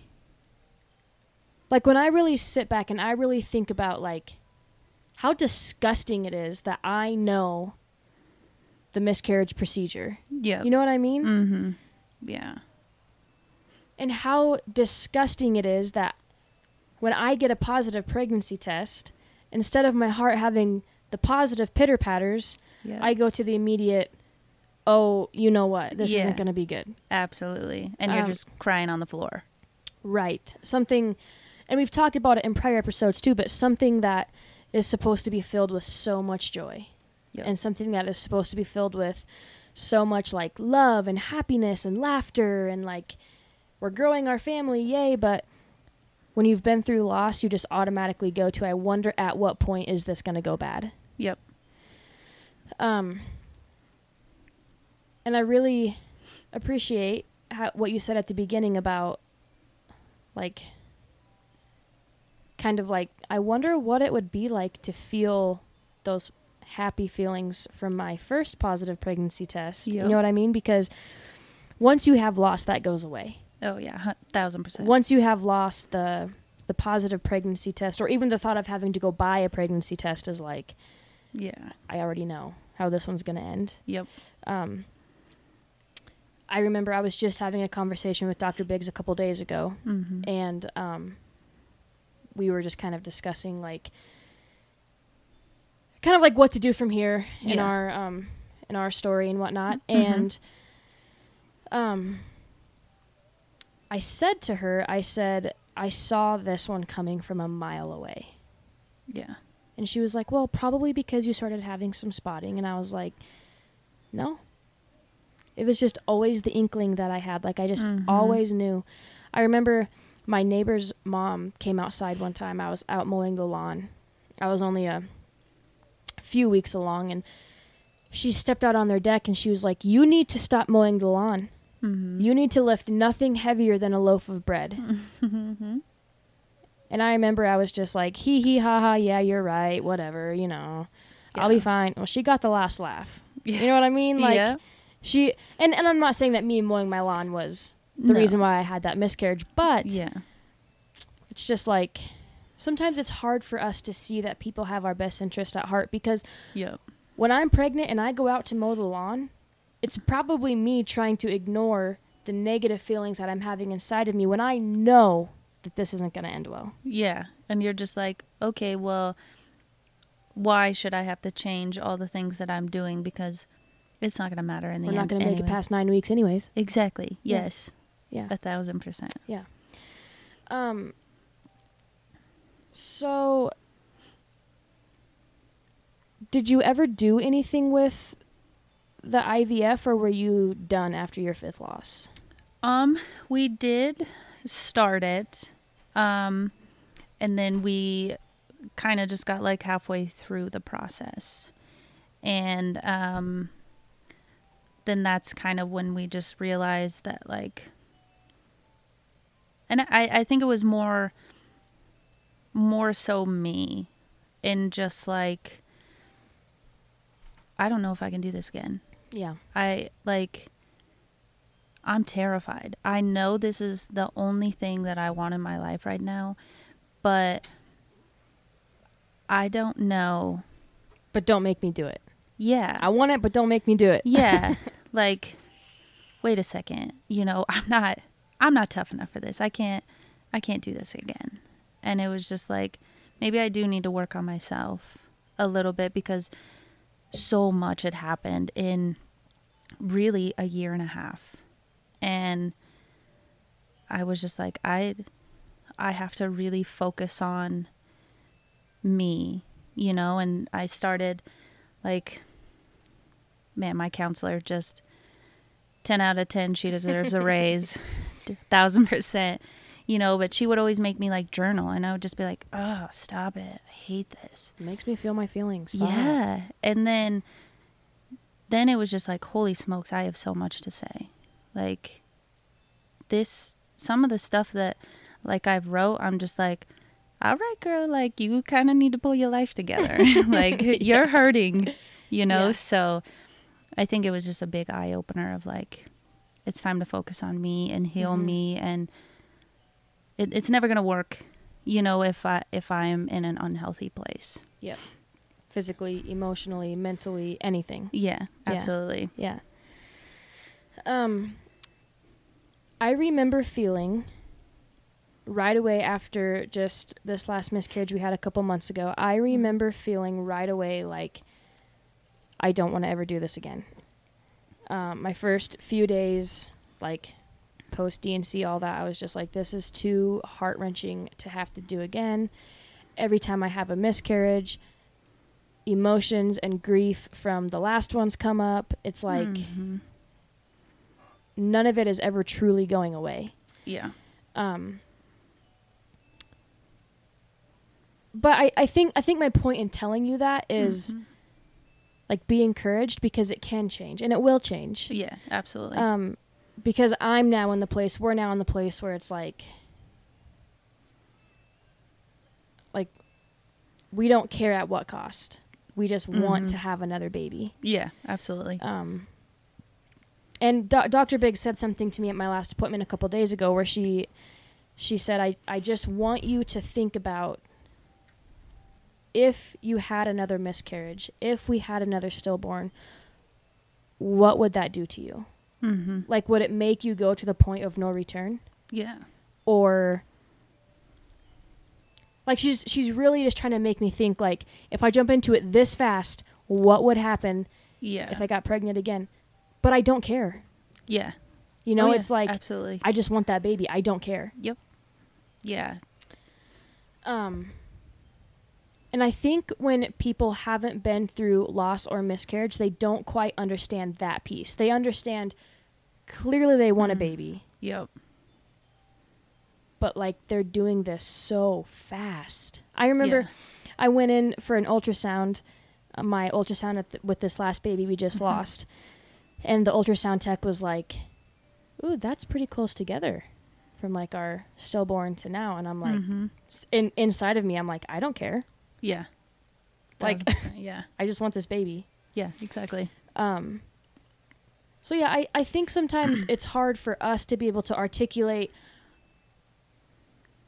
like when I really sit back and I really think about like how disgusting it is that I know the miscarriage procedure. Yep. You know what I mean? Mm-hmm. Yeah. And how disgusting it is that when I get a positive pregnancy test, instead of my heart having the positive pitter patters, Yeah. I go to the immediate, oh, you know what, this Yeah. isn't going to be good. Absolutely. And you're Um, just crying on the floor. Right. Something, and we've talked about it in prior episodes too, but something that is supposed to be filled with so much joy. Yep. And something that is supposed to be filled with so much like love and happiness and laughter and like we're growing our family, yay, but when you've been through loss, you just automatically go to I wonder at what point is this going to go bad. Yep. Um, and I really appreciate how, what you said at the beginning about, like, kind of like, I wonder what it would be like to feel those happy feelings from my first positive pregnancy test. You know what I mean? Because once you have lost, that goes away. Oh yeah, thousand percent. Once you have lost the the positive pregnancy test, or even the thought of having to go buy a pregnancy test is like, Yeah. I already know how this one's going to end. Yep. Um, I remember I was just having a conversation with Dr. Biggs a couple days ago, Mm-hmm. and um, we were just kind of discussing like, kind of like what to do from here in Yeah. our um, in our story and whatnot. Mhm. And um, I said to her, I said, I saw this one coming from a mile away. Yeah. And she was like, Well, probably because you started having some spotting. And I was like, No. It was just always the inkling that I had. Like, I just Mhm. always knew. I remember my neighbor's mom came outside one time. I was out mowing the lawn. I was only a few weeks along. And she stepped out on their deck and she was like, You need to stop mowing the lawn. Mm-hmm. You need to lift nothing heavier than a loaf of bread. *laughs* mm-hmm. And I remember I was just like, hee hee ha ha, yeah, you're right, whatever, you know. I'll be fine. Well, she got the last laugh. You know what I mean? *laughs* Like yeah. she and, and I'm not saying that me mowing my lawn was the No. reason why I had that miscarriage, but Yeah. it's just like sometimes it's hard for us to see that people have our best interest at heart because Yep. when I'm pregnant and I go out to mow the lawn, it's probably me trying to ignore the negative feelings that I'm having inside of me when I know that this isn't going to end well. Yeah. And you're just like, okay, well, why should I have to change all the things that I'm doing because it's not going to matter in the end. We're not going to make it past 9 weeks anyways. Exactly. Yes. Yes. Yeah. A thousand percent. Yeah. Um. So, did you ever do anything with the IVF, or were you done after your fifth loss? Um, we did start it. Um, and then we kind of just got like halfway through the process. And um then that's kind of when we just realized that like and I I think it was more more so me and just like I don't know if I can do this again. Yeah. I like I'm terrified. I know this is the only thing that I want in my life right now, but I don't know. But don't make me do it. Yeah. I want it, but don't make me do it. yeah. *laughs* like wait a second. You know, I'm not I'm not tough enough for this. I can't I can't do this again. And it was just like maybe I do need to work on myself a little bit because so much had happened in really a year and a half. And I was just like I I have to really focus on me, you know, and I started like man, my counselor just 10 out of 10. She deserves a raise, *laughs* thousand percent, you know, but she would always make me like journal and I would just be like, oh, stop it. I hate this. It makes me feel my feelings. Stop. Yeah. And then, then it was just like, holy smokes, I have so much to say. Like, this, some of the stuff that like I've wrote, I'm just like, all right, girl, like you kind of need to pull your life together. *laughs* like you're hurting, you know? Yeah. So I think it was just a big eye opener of like, it's time to focus on me and heal Mhm. me. And it, it's never going to work, you know, if I, if I'm in an unhealthy place. Yeah. Physically, emotionally, mentally, anything. Yeah, Yeah. absolutely. Yeah. Um I remember feeling right away after just this last miscarriage we had a couple months ago. I remember feeling right away like I don't want to ever do this again. Um, my first few days, like post DNC, all that, I was just like, this is too heart wrenching to have to do again. Every time I have a miscarriage, emotions and grief from the last ones come up. It's like Mhm. none of it is ever truly going away. yeah. Um, but I, I think I think my point in telling you that is, Mhm. like be encouraged because it can change and it will change. yeah, absolutely. Um, because I'm now in the place we're now in the place where it's like, like, we don't care at what cost. We just want Mhm. to have another baby. yeah, absolutely. Um, and Do- Dr. Biggs said something to me at my last appointment a couple days ago where she she said I, I just want you to think about if you had another miscarriage, if we had another stillborn, what would that do to you? Hmm Like would it make you go to the point of no return? Yeah. Or like she's she's really just trying to make me think like if I jump into it this fast, what would happen Yeah. if I got pregnant again? But I don't care. yeah. You know, Oh, yeah, it's like absolutely. I just want that baby. I don't care. yep. Yeah. Um and I think when people haven't been through loss or miscarriage, they don't quite understand that piece. They understand clearly they want a Mhm. baby, Yep. but like they're doing this so fast. I remember Yeah. I went in for an ultrasound, uh, my ultrasound at the, with this last baby we just Mhm. lost. And the ultrasound tech was like, "Ooh, that's pretty close together." From like our stillborn to now, and I'm like, Mhm. in inside of me, I'm like, I don't care. Yeah. Like- yeah. *laughs* I just want this baby. Yeah, exactly. Um, so yeah, I, I think sometimes *clears throat* it's hard for us to be able to articulate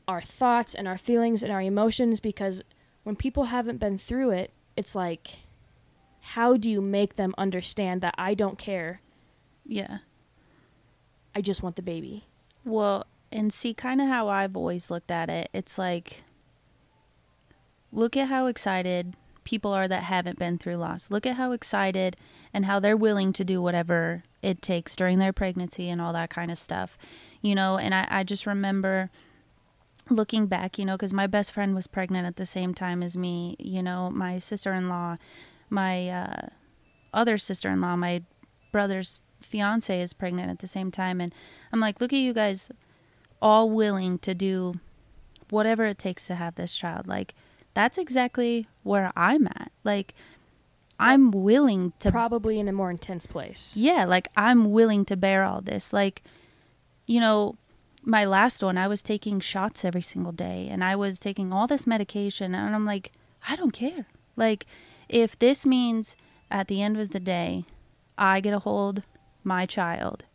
our thoughts and our feelings and our emotions because when people haven't been through it, it's like, how do you make them understand that I don't care? Yeah. I just want the baby. Well, and see kind of how I've always looked at it. It's like look at how excited people are that haven't been through loss. Look at how excited and how they're willing to do whatever it takes during their pregnancy and all that kind of stuff. You know, and I, I just remember looking back, you know, because my best friend was pregnant at the same time as me, you know, my sister in law, my uh, other sister in law, my brother's fiance is pregnant at the same time. And I'm like, look at you guys all willing to do whatever it takes to have this child. Like, that's exactly where I'm at. Like, I'm willing to Probably in a more intense place. yeah, like I'm willing to bear all this. Like, you know, my last one, I was taking shots every single day and I was taking all this medication. And I'm like, I don't care. Like, if this means at the end of the day, I get to hold my child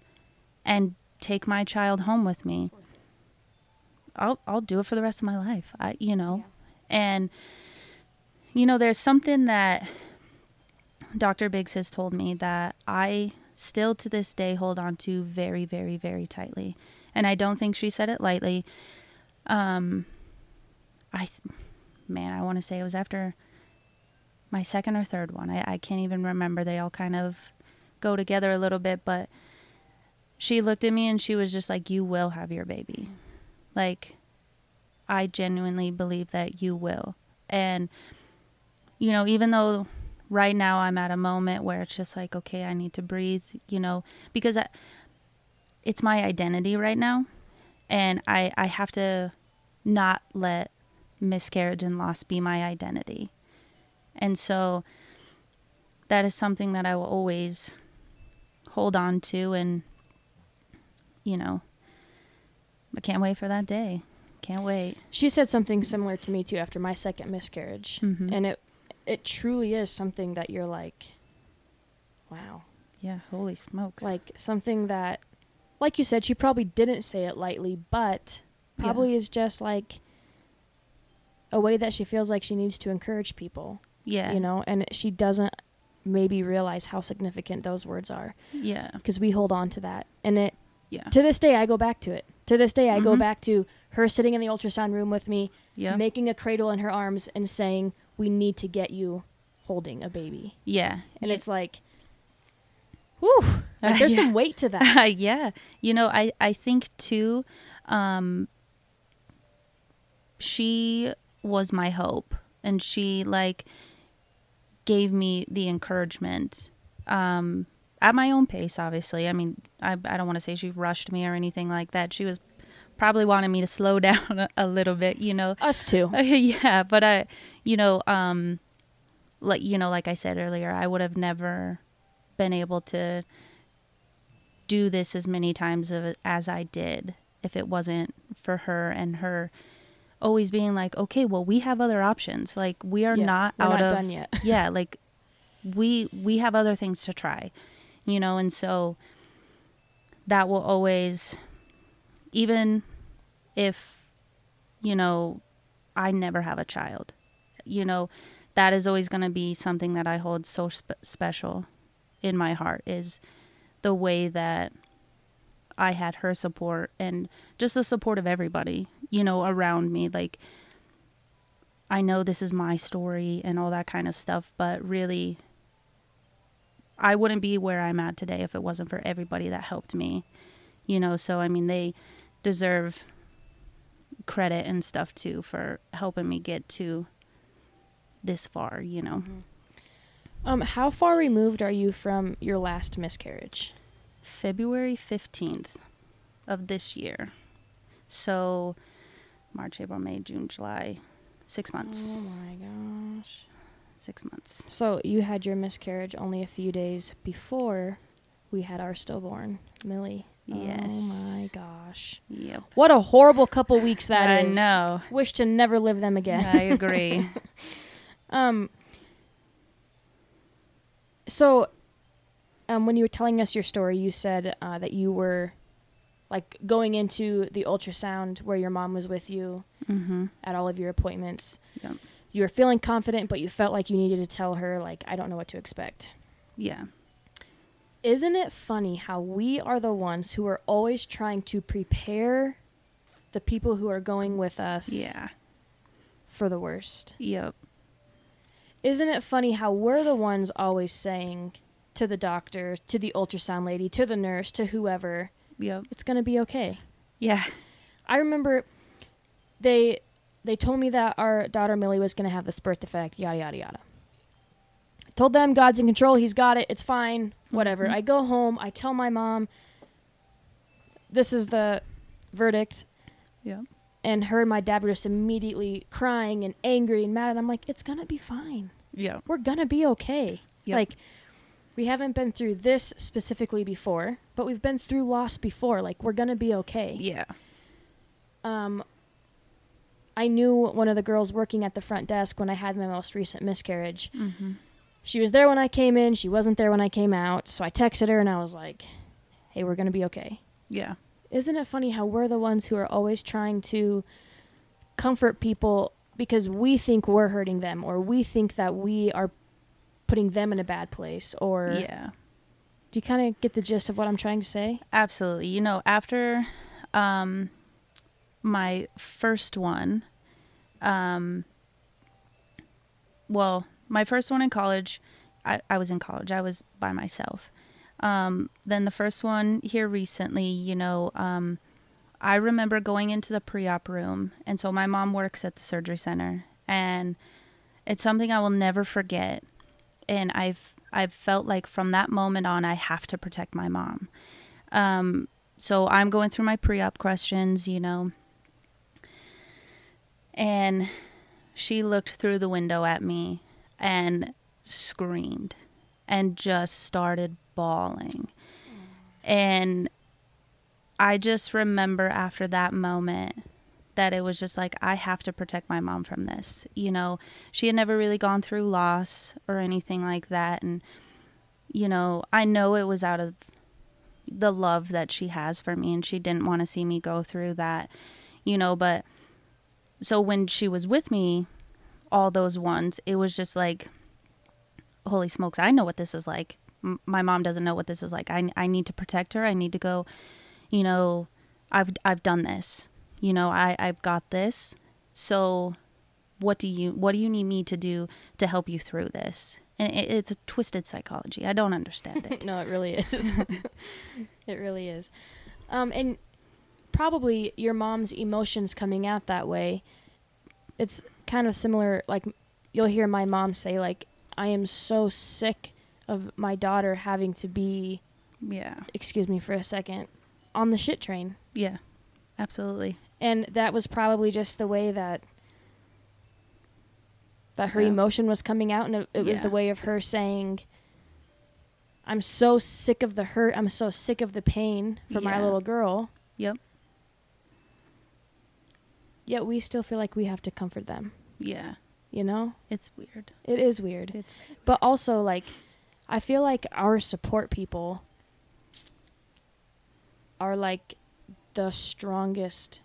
and take my child home with me, I'll, I'll do it for the rest of my life. I, you know, and, you know, there's something that Dr. Biggs has told me that I still to this day hold on to very, very, very tightly. And I don't think she said it lightly. Um, I, man, I want to say it was after my second or third one. I, I can't even remember. They all kind of go together a little bit, but she looked at me and she was just like, You will have your baby. Like, I genuinely believe that you will. And, you know, even though right now I'm at a moment where it's just like, okay, I need to breathe, you know, because I, it's my identity right now. And I, I have to not let miscarriage and loss be my identity. And so that is something that I will always hold on to. And, you know, I can't wait for that day. Can't wait. She said something similar to me too after my second miscarriage, Mhm. and it it truly is something that you're like, wow, Yeah, holy smokes. like something that, like you said, she probably didn't say it lightly, but Yeah. probably is just like a way that she feels like she needs to encourage people, yeah. you know, and she doesn't maybe realize how significant those words are Yeah. because we hold on to that, and it Yeah. To this day, I go back to it. To this day, I go Mhm. back to her sitting in the ultrasound room with me, Yeah. making a cradle in her arms, and saying, "We need to get you holding a baby." yeah. And Yeah. it's like, whew, like there's *laughs* Yeah. some weight to that. *laughs* yeah. You know, I, I think too, um, she was my hope and she like gave me the encouragement, um, at my own pace, obviously. I mean, I, I don't want to say she rushed me or anything like that. She was probably wanted me to slow *laughs* down a, a little bit, you know? Us too. *laughs* yeah, but I, you know, um, like you know, like I said earlier, I would have never been able to do this as many times of, as I did if it wasn't for her and her always being like, okay, well, we have other options. Like we are Yeah, not we're out not of done yet. yeah, *laughs* like we we have other things to try, you know, and so that will always, even if you know I never have a child, you know, that is always going to be something that I hold so spe- special in my heart is the way that I had her support and just the support of everybody, you know, around me. Like, I know this is my story and all that kind of stuff, but really, I wouldn't be where I'm at today if it wasn't for everybody that helped me, you know. So, I mean, they deserve credit and stuff too for helping me get to this far, you know. Um, how far removed are you from your last miscarriage? February 15th of this year. So March, April, May, June, July. Six months. Oh my gosh. Six months. So you had your miscarriage only a few days before we had our stillborn, Millie. Yes. Oh my gosh. Yep. What a horrible couple weeks that I is. know. Wish to never live them again. I agree. *laughs* Um. So, um, when you were telling us your story, you said uh, that you were, like, going into the ultrasound where your mom was with you mm-hmm. at all of your appointments. Yep. You were feeling confident, but you felt like you needed to tell her, like, I don't know what to expect. Yeah. Isn't it funny how we are the ones who are always trying to prepare the people who are going with us Yeah. for the worst? Yep. Isn't it funny how we're the ones always saying to the doctor, to the ultrasound lady, to the nurse, to whoever, Yep. it's going to be okay. Yeah. I remember they they told me that our daughter Millie was going to have this birth defect, yada yada yada. I told them God's in control, he's got it, it's fine, whatever. Mhm. I go home, I tell my mom this is the verdict Yep. and her and my dad were just immediately crying and angry and mad and I'm like it's going to be fine Yeah. we're gonna be okay. Yep. Like we haven't been through this specifically before, but we've been through loss before. Like we're gonna be okay. Yeah. Um I knew one of the girls working at the front desk when I had my most recent miscarriage. Mm-hmm. She was there when I came in, she wasn't there when I came out. So I texted her and I was like, "Hey, we're going to be okay." Yeah. Isn't it funny how we're the ones who are always trying to comfort people because we think we're hurting them or we think that we are putting them in a bad place or Yeah. do you kind of get the gist of what I'm trying to say? Absolutely. You know, after um my first one um well, my first one in college, I, I was in college. I was by myself. Um then the first one here recently, you know, um I remember going into the pre-op room and so my mom works at the surgery center and it's something I will never forget and I've I've felt like from that moment on I have to protect my mom. Um, so I'm going through my pre-op questions, you know, and she looked through the window at me and screamed and just started bawling. And I just remember after that moment that it was just like I have to protect my mom from this. You know, she had never really gone through loss or anything like that and you know, I know it was out of the love that she has for me and she didn't want to see me go through that, you know, but so when she was with me all those ones, it was just like holy smokes, I know what this is like. M- my mom doesn't know what this is like. I I need to protect her. I need to go you know, I've I've done this. You know, I I've got this. So what do you what do you need me to do to help you through this? And it, it's a twisted psychology. I don't understand *laughs* it. no, it really is. *laughs* it really is. Um, and probably your mom's emotions coming out that way. It's kind of similar. Like you'll hear my mom say, like, "I am so sick of my daughter having to be." Yeah. Excuse me for a second. On the shit train. Yeah. Absolutely. And that was probably just the way that that her Yeah. emotion was coming out and it, it was the way of her saying I'm so sick of the hurt. I'm so sick of the pain for my little girl. Yep. Yet we still feel like we have to comfort them, Yeah. you know? It's weird. It is weird. It's But also like I feel like our support people are like the strongest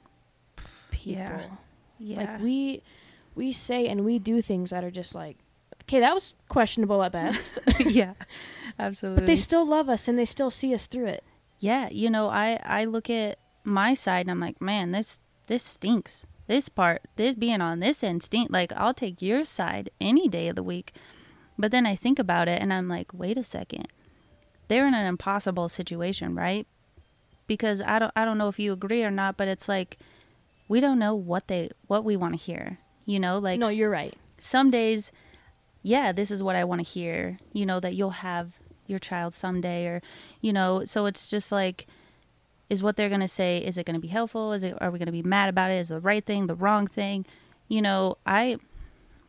people. Yeah. yeah. Like we we say and we do things that are just like okay, that was questionable at best. *laughs* yeah. Absolutely. but they still love us and they still see us through it. yeah, you know, I I look at my side and I'm like, man, this this stinks. This part, this being on this end stink. Like I'll take your side any day of the week. But then I think about it and I'm like, wait a second. They're in an impossible situation, right? Because I don't I don't know if you agree or not, but it's like we don't know what they what we want to hear. You know, like no, you're right. some days, yeah, this is what I want to hear, you know, that you'll have your child someday or, you know, so it's just like, is what they're going to say, is it going to be helpful? Is it, are we going to be mad about it? Is it the right thing, the wrong thing? You know, I,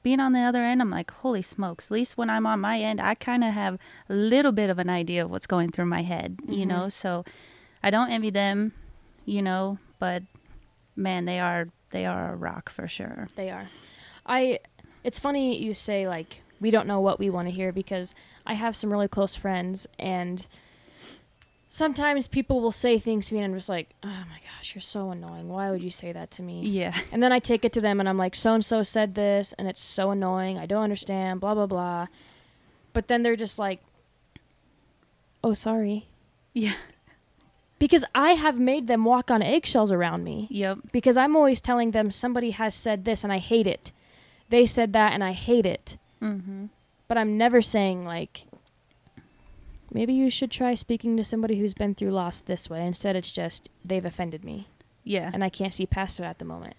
being on the other end, I'm like, holy smokes, at least when I'm on my end, I kind of have a little bit of an idea of what's going through my head, you Mhm. know, so I don't envy them, you know, but man, they are, they are a rock for sure. They are. I it's funny you say like we don't know what we want to hear because I have some really close friends and sometimes people will say things to me and I'm just like, "Oh my gosh, you're so annoying. Why would you say that to me?" Yeah. And then I take it to them and I'm like, so and so said this and it's so annoying. I don't understand, blah, blah, blah. But then they're just like, oh, sorry. Yeah. Because I have made them walk on eggshells around me. Yep. Because I'm always telling them somebody has said this and I hate it. They said that and I hate it. Mm-hmm. But I'm never saying, like, maybe you should try speaking to somebody who's been through loss this way. Instead, it's just, they've offended me Yeah. and I can't see past it at the moment.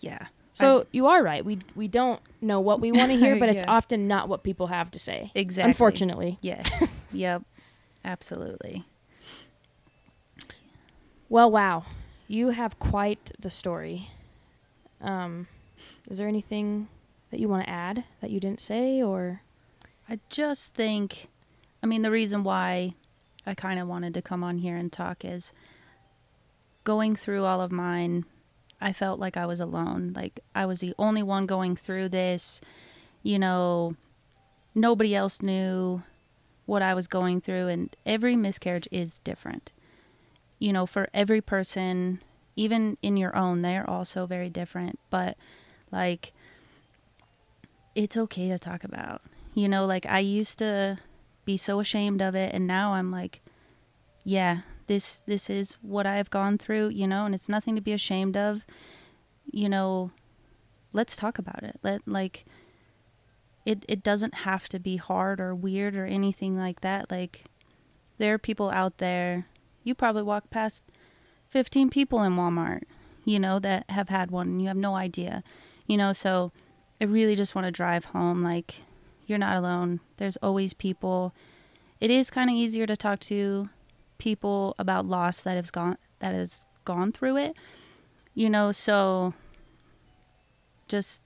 yeah. So you are right. We we don't know what we want to hear, but it's *laughs* often not what people have to say. Exactly. Unfortunately. Yes. *laughs* yep. Absolutely. Well, wow. You have quite the story. Um, is there anything that you want to add that you didn't say or I just think, I mean, the reason why I kind of wanted to come on here and talk is going through all of mine, I felt like I was alone. Like I was the only one going through this. You know, nobody else knew what I was going through, and every miscarriage is different. You know, for every person, even in your own, they're also very different. But like, it's okay to talk about. You know, like I used to be so ashamed of it and now I'm like, yeah, this this is what I've gone through, you know, and it's nothing to be ashamed of. You know, let's talk about it. Let like it it doesn't have to be hard or weird or anything like that. Like there are people out there. You probably walk past 15 people in Walmart, you know, that have had one and you have no idea. You know, so I really just want to drive home like you're not alone. There's always people. It is kind of easier to talk to people about loss that has gone that has gone through it. You know, so just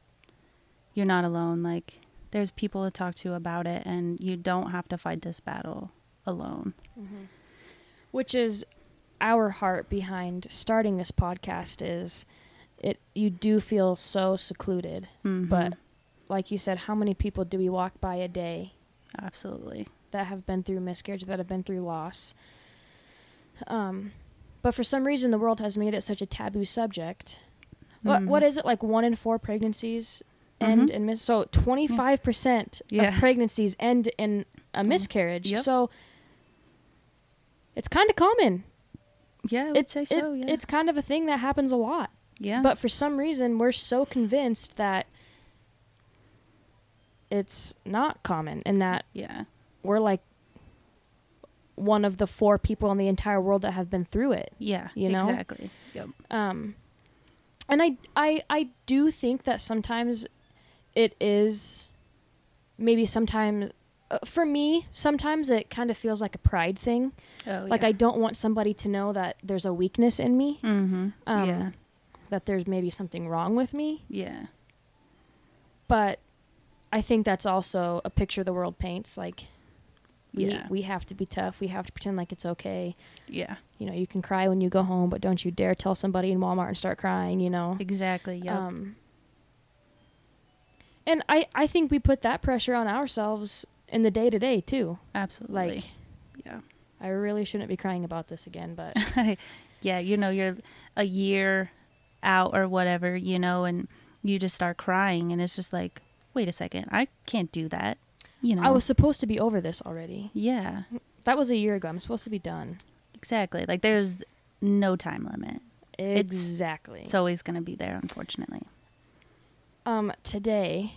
you're not alone. Like there's people to talk to about it and you don't have to fight this battle alone. which is our heart behind starting this podcast is it you do feel so secluded Mhm. but like you said how many people do we walk by a day absolutely. that have been through miscarriage that have been through loss um but for some reason the world has made it such a taboo subject what Mhm. what is it like one in four pregnancies end in mis- so 25% Yeah. of pregnancies end in a miscarriage Yep. so it's kind of common Yeah, It's say it- yeah. it's kind of a thing that happens a lot. yeah. But for some reason, we're so convinced that it's not common and that yeah. we're like one of the four people in the entire world that have been through it. Yeah. You know? Exactly. Yep. Um, and I, I, I do think that sometimes it is maybe sometimes uh, for me sometimes it kind of feels like a pride thing Oh, like yeah. i don't want somebody to know that there's a weakness in me Mm-hmm. um, yeah. that there's maybe something wrong with me Yeah. but I think that's also a picture the world paints. Like, we Yeah. we have to be tough. We have to pretend like it's okay. Yeah. You know, you can cry when you go home, but don't you dare tell somebody in Walmart and start crying. You know. Exactly. Yep. Um, and I I think we put that pressure on ourselves in the day to day too. Absolutely. Like, yeah. I really shouldn't be crying about this again, but *laughs* yeah, you know, you're a year out or whatever, you know, and you just start crying, and it's just like, wait a second, I can't do that. You know, I was supposed to be over this already. yeah, That was a year ago. I'm supposed to be done. exactly. Like, there's no time limit. It's- Exactly. It's always going to be there, unfortunately. Um, today,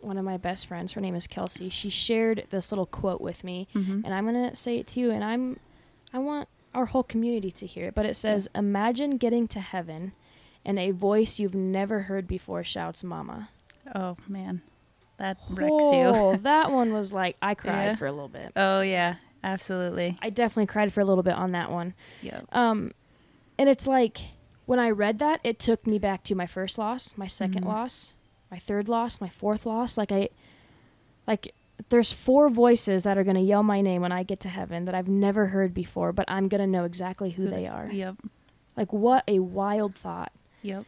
one of my best friends, her name is Kelsey. She shared this little quote with me, Mm-hmm. and I'm gonna say it to you. And I'm, I want our whole community to hear it. But it says, "Imagine getting to heaven, and a voice you've never heard before shouts, Mama.'" Oh man, that wrecks Oh, you. *laughs* that one was like I cried Yeah. for a little bit. oh yeah, absolutely. I definitely cried for a little bit on that one. Yep. Um, and it's like when I read that, it took me back to my first loss, my 2nd Mhm. loss, my third loss, my fourth loss. Like I, like there's four voices that are gonna yell my name when I get to heaven that I've never heard before, but I'm gonna know exactly who they are. Yep. Like what a wild thought. Yep.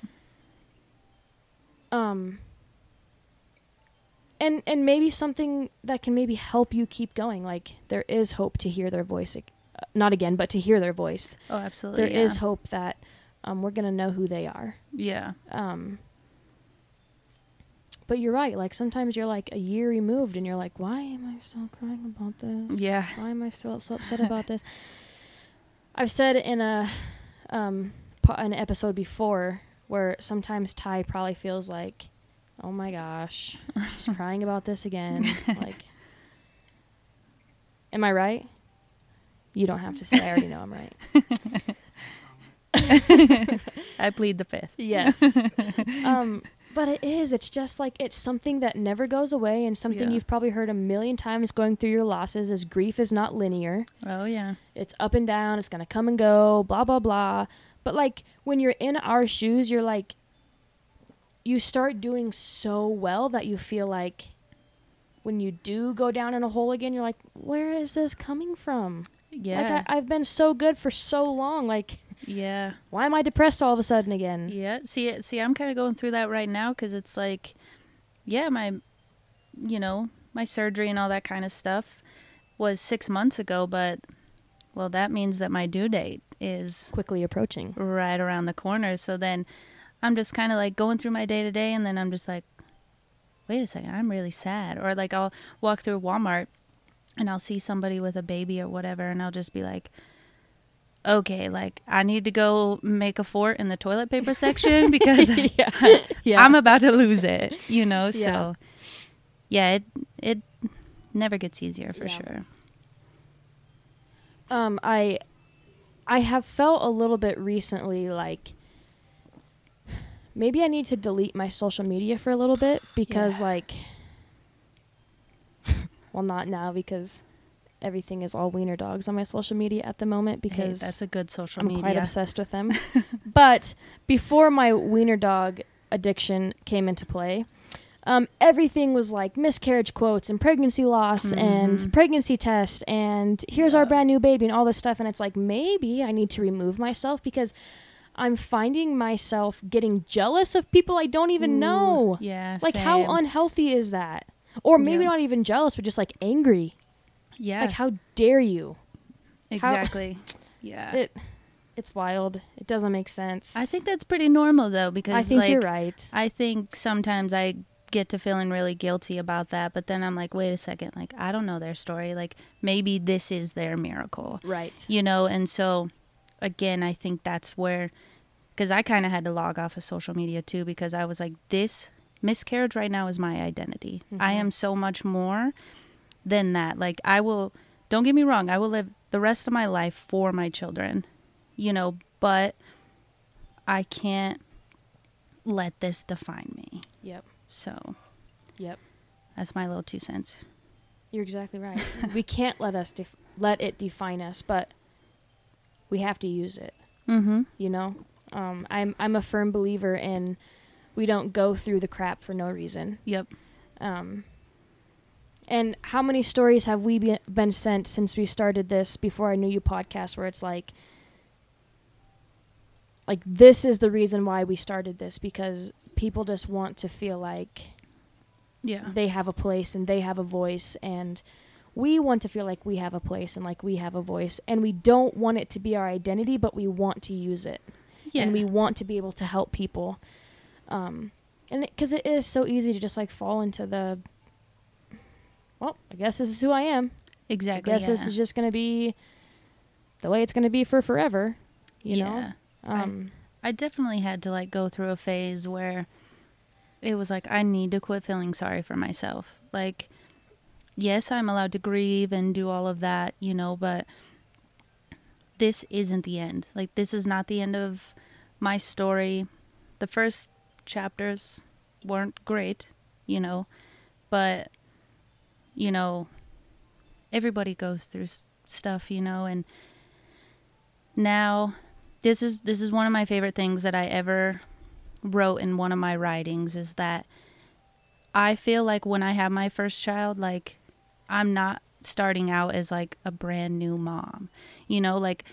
Um. And and maybe something that can maybe help you keep going. Like there is hope to hear their voice, uh, not again, but to hear their voice. Oh, absolutely. There is yeah. hope that um, we're gonna know who they are. Yeah. Um, but you're right. Like sometimes you're like a year removed, and you're like, why am I still crying about this? Yeah. Why am I still so upset about this? *laughs* I've said in a um, an episode before where sometimes Ty probably feels like, oh my gosh, she's *laughs* crying about this again. like, *laughs* am I right? You don't have to say. I already know I'm right. *laughs* I plead the fifth. Yes. um, but it is. It's just like it's something that never goes away, and something Yeah. you've probably heard a million times going through your losses. Is grief is not linear. Oh yeah. It's up and down. It's gonna come and go. Blah blah blah. But like when you're in our shoes, you're like, you start doing so well that you feel like. When you do go down in a hole again, you're like, where is this coming from? Yeah. Like I, I've been so good for so long. Like, yeah. why am I depressed all of a sudden again? Yeah. See, it- see, I'm kind of going through that right now because it's like, yeah, my, you know, my surgery and all that kind of stuff was six months ago, but, well, that means that my due date is Quickly approaching. right around the corner. So then I'm just kind of like going through my day to day, and then I'm just like, wait a second, I'm really sad. Or like I'll walk through Walmart and I'll see somebody with a baby or whatever, and I'll just be like, okay, like I need to go make a fort in the toilet paper section *laughs* because yeah. *laughs* yeah. I'm about to lose it, you know? Yeah. So yeah, it, it never gets easier for sure. um I I have felt a little bit recently like maybe I need to delete my social media for a little bit because Yeah. like *laughs* well not now because everything is all wiener dogs on my social media at the moment Hey, because that's a good social media. I'm quite obsessed with them. *laughs* but before my wiener dog addiction came into play, um, everything was like miscarriage quotes and pregnancy loss and Mhm. pregnancy test and here's our brand new baby and all this stuff. And it's like maybe I need to remove myself because I'm finding myself getting jealous of people I don't even Ooh, know. Yeah. Like same. how unhealthy is that? Or maybe Yeah. not even jealous, but just like angry. Yeah. Like how dare you? exactly. *laughs* yeah. It it's wild. It doesn't make sense. I think that's pretty normal though because I think like you're right. I think sometimes I get to feeling really guilty about that, but then I'm like, wait a second, like I don't know their story. Like maybe this is their miracle. Right. You know, and so again, I think that's where, because I kind of had to log off of social media too, because I was like, this miscarriage right now is my identity. I Mhm. am so much more than that. Like, I will, don't get me wrong, I will live the rest of my life for my children, you know, but I can't let this define me. Yep. So Yep. that's my little two cents. You're exactly right. *laughs* we can't let us def- let it define us, but we have to use it. Mm-hmm. You know, um, I'm I'm a firm believer in we don't go through the crap for no reason. Yep. Um, and how many stories have we be- been sent since we started this before I knew you podcast where it's like like this is the reason why we started this because people just want to feel like Yeah. they have a place and they have a voice and we want to feel like we have a place and like we have a voice and we don't want it to be our identity but we want to use it yeah. and we want to be able to help people um and because it, it is so easy to just like fall into the well i guess this is who i am exactly. i guess yeah. this is just going to be the way it's going to be for forever you yeah. know um I definitely had to like go through a phase where it was like I need to quit feeling sorry for myself. Like yes, I'm allowed to grieve and do all of that, you know, but this isn't the end. Like this is not the end of my story. The first chapters weren't great, you know, but you know, everybody goes through stuff, you know, and now this is this is one of my favorite things that I ever wrote in one of my writings is that I feel like when I have my first child like I'm not starting out as like a brand new mom. You know, like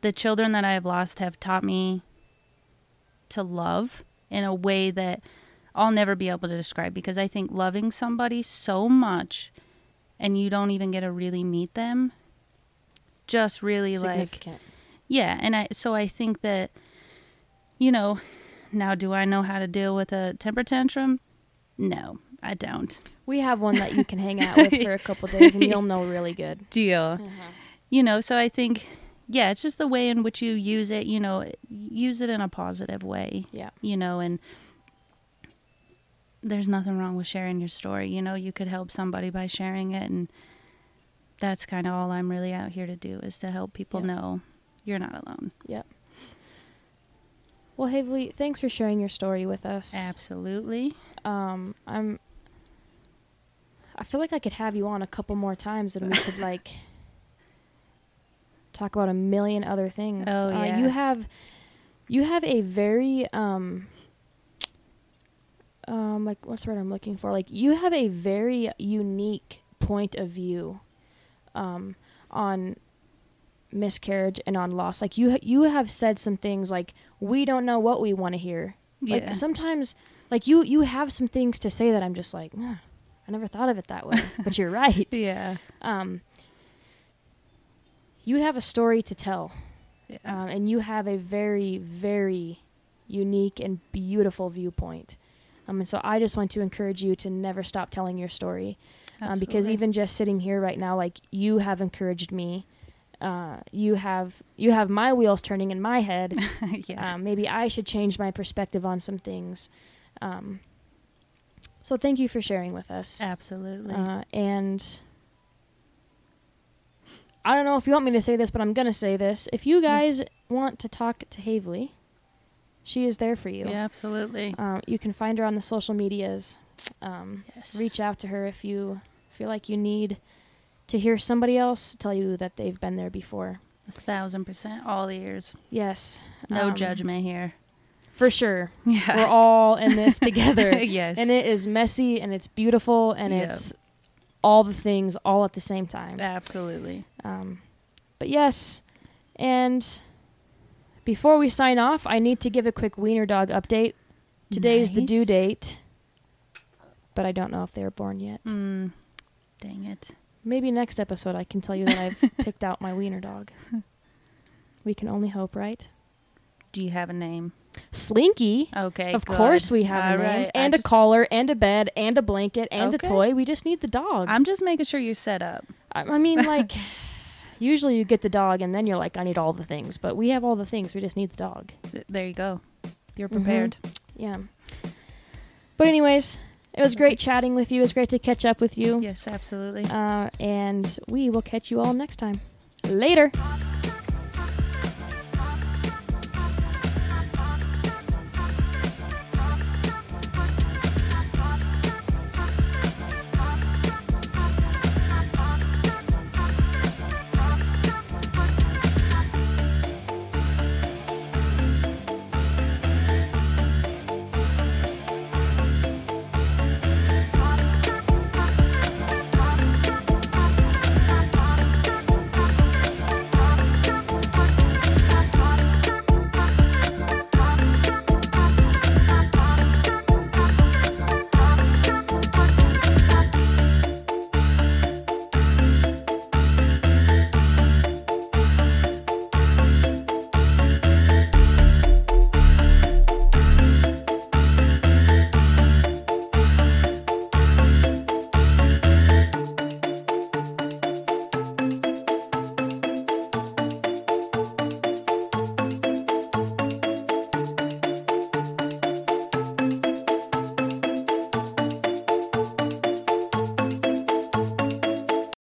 the children that I have lost have taught me to love in a way that I'll never be able to describe because I think loving somebody so much and you don't even get to really meet them just really like yeah, and I so I think that you know, now do I know how to deal with a temper tantrum? No, I don't. we have one that you can hang out with for a *laughs* couple days and you'll know really good *laughs* Deal. You know, so I think yeah, it's just the way in which you use it, you know, use it in a positive way, yeah you know, and there's nothing wrong with sharing your story. You know, you could help somebody by sharing it and that's kind of all I'm really out here to do is to help people know you're not alone. Yep. Well Havley, thanks for sharing your story with us Absolutely. um i'm i feel like i could have you on a couple more times and we could like talk about a million other things. Oh, uh, yeah. you have you have a very um um like what's the word i'm looking for? Like you have a very unique point of view um on miscarriage and on loss. Like you ha- you have said some things like we don't know what we want to hear. Like Yeah. sometimes like you you have some things to say that i'm just like "Huh, i never thought of it that way but you're *laughs* right Yeah. um you have a story to tell Yeah. um, and you have a very very unique and beautiful viewpoint um, and so i just want to encourage you to never stop telling your story um, because even just sitting here right now like you have encouraged me uh, you have you have my wheels turning in my head *laughs* yeah. um, maybe I should change my perspective on some things. Um, so thank you for sharing with us. Absolutely. Uh, and I don't know if you want me to say this, but I'm gonna say this. If you guys want to talk to Havley, she is there for you. yeah, absolutely. Um, you can find her on the social medias. Um, yes. reach out to her if you feel like you need to hear somebody else tell you that they've been there before. A thousand percent. All ears. Yes. No um, judgment here. For sure. Yeah. We're all in this *laughs* together. yes. and it is messy and it's beautiful and Yeah. it's all the things all at the same time. absolutely. Um, but yes, and before we sign off, I need to give a quick wiener dog update. Today's the due date, but I don't know if they were born yet. Mm, dang it. Maybe next episode I can tell you that I've *laughs* picked out my wiener dog. We can only hope, right? Do you have a name? Slinky. Okay. of good. course we have All a name right, I and a just- collar and a bed and a blanket and Okay. a toy. We just need the dog. I'm just making sure you're set up. I, I mean, *laughs* like, Usually you get the dog and then you're like, I need all the things. But we have all the things. We just need the dog. There you go. You're Mhm. prepared. Yeah. But anyways, it was great chatting with you. It was great to catch up with you. Yes, absolutely. Uh, and we will catch you all next time. Later.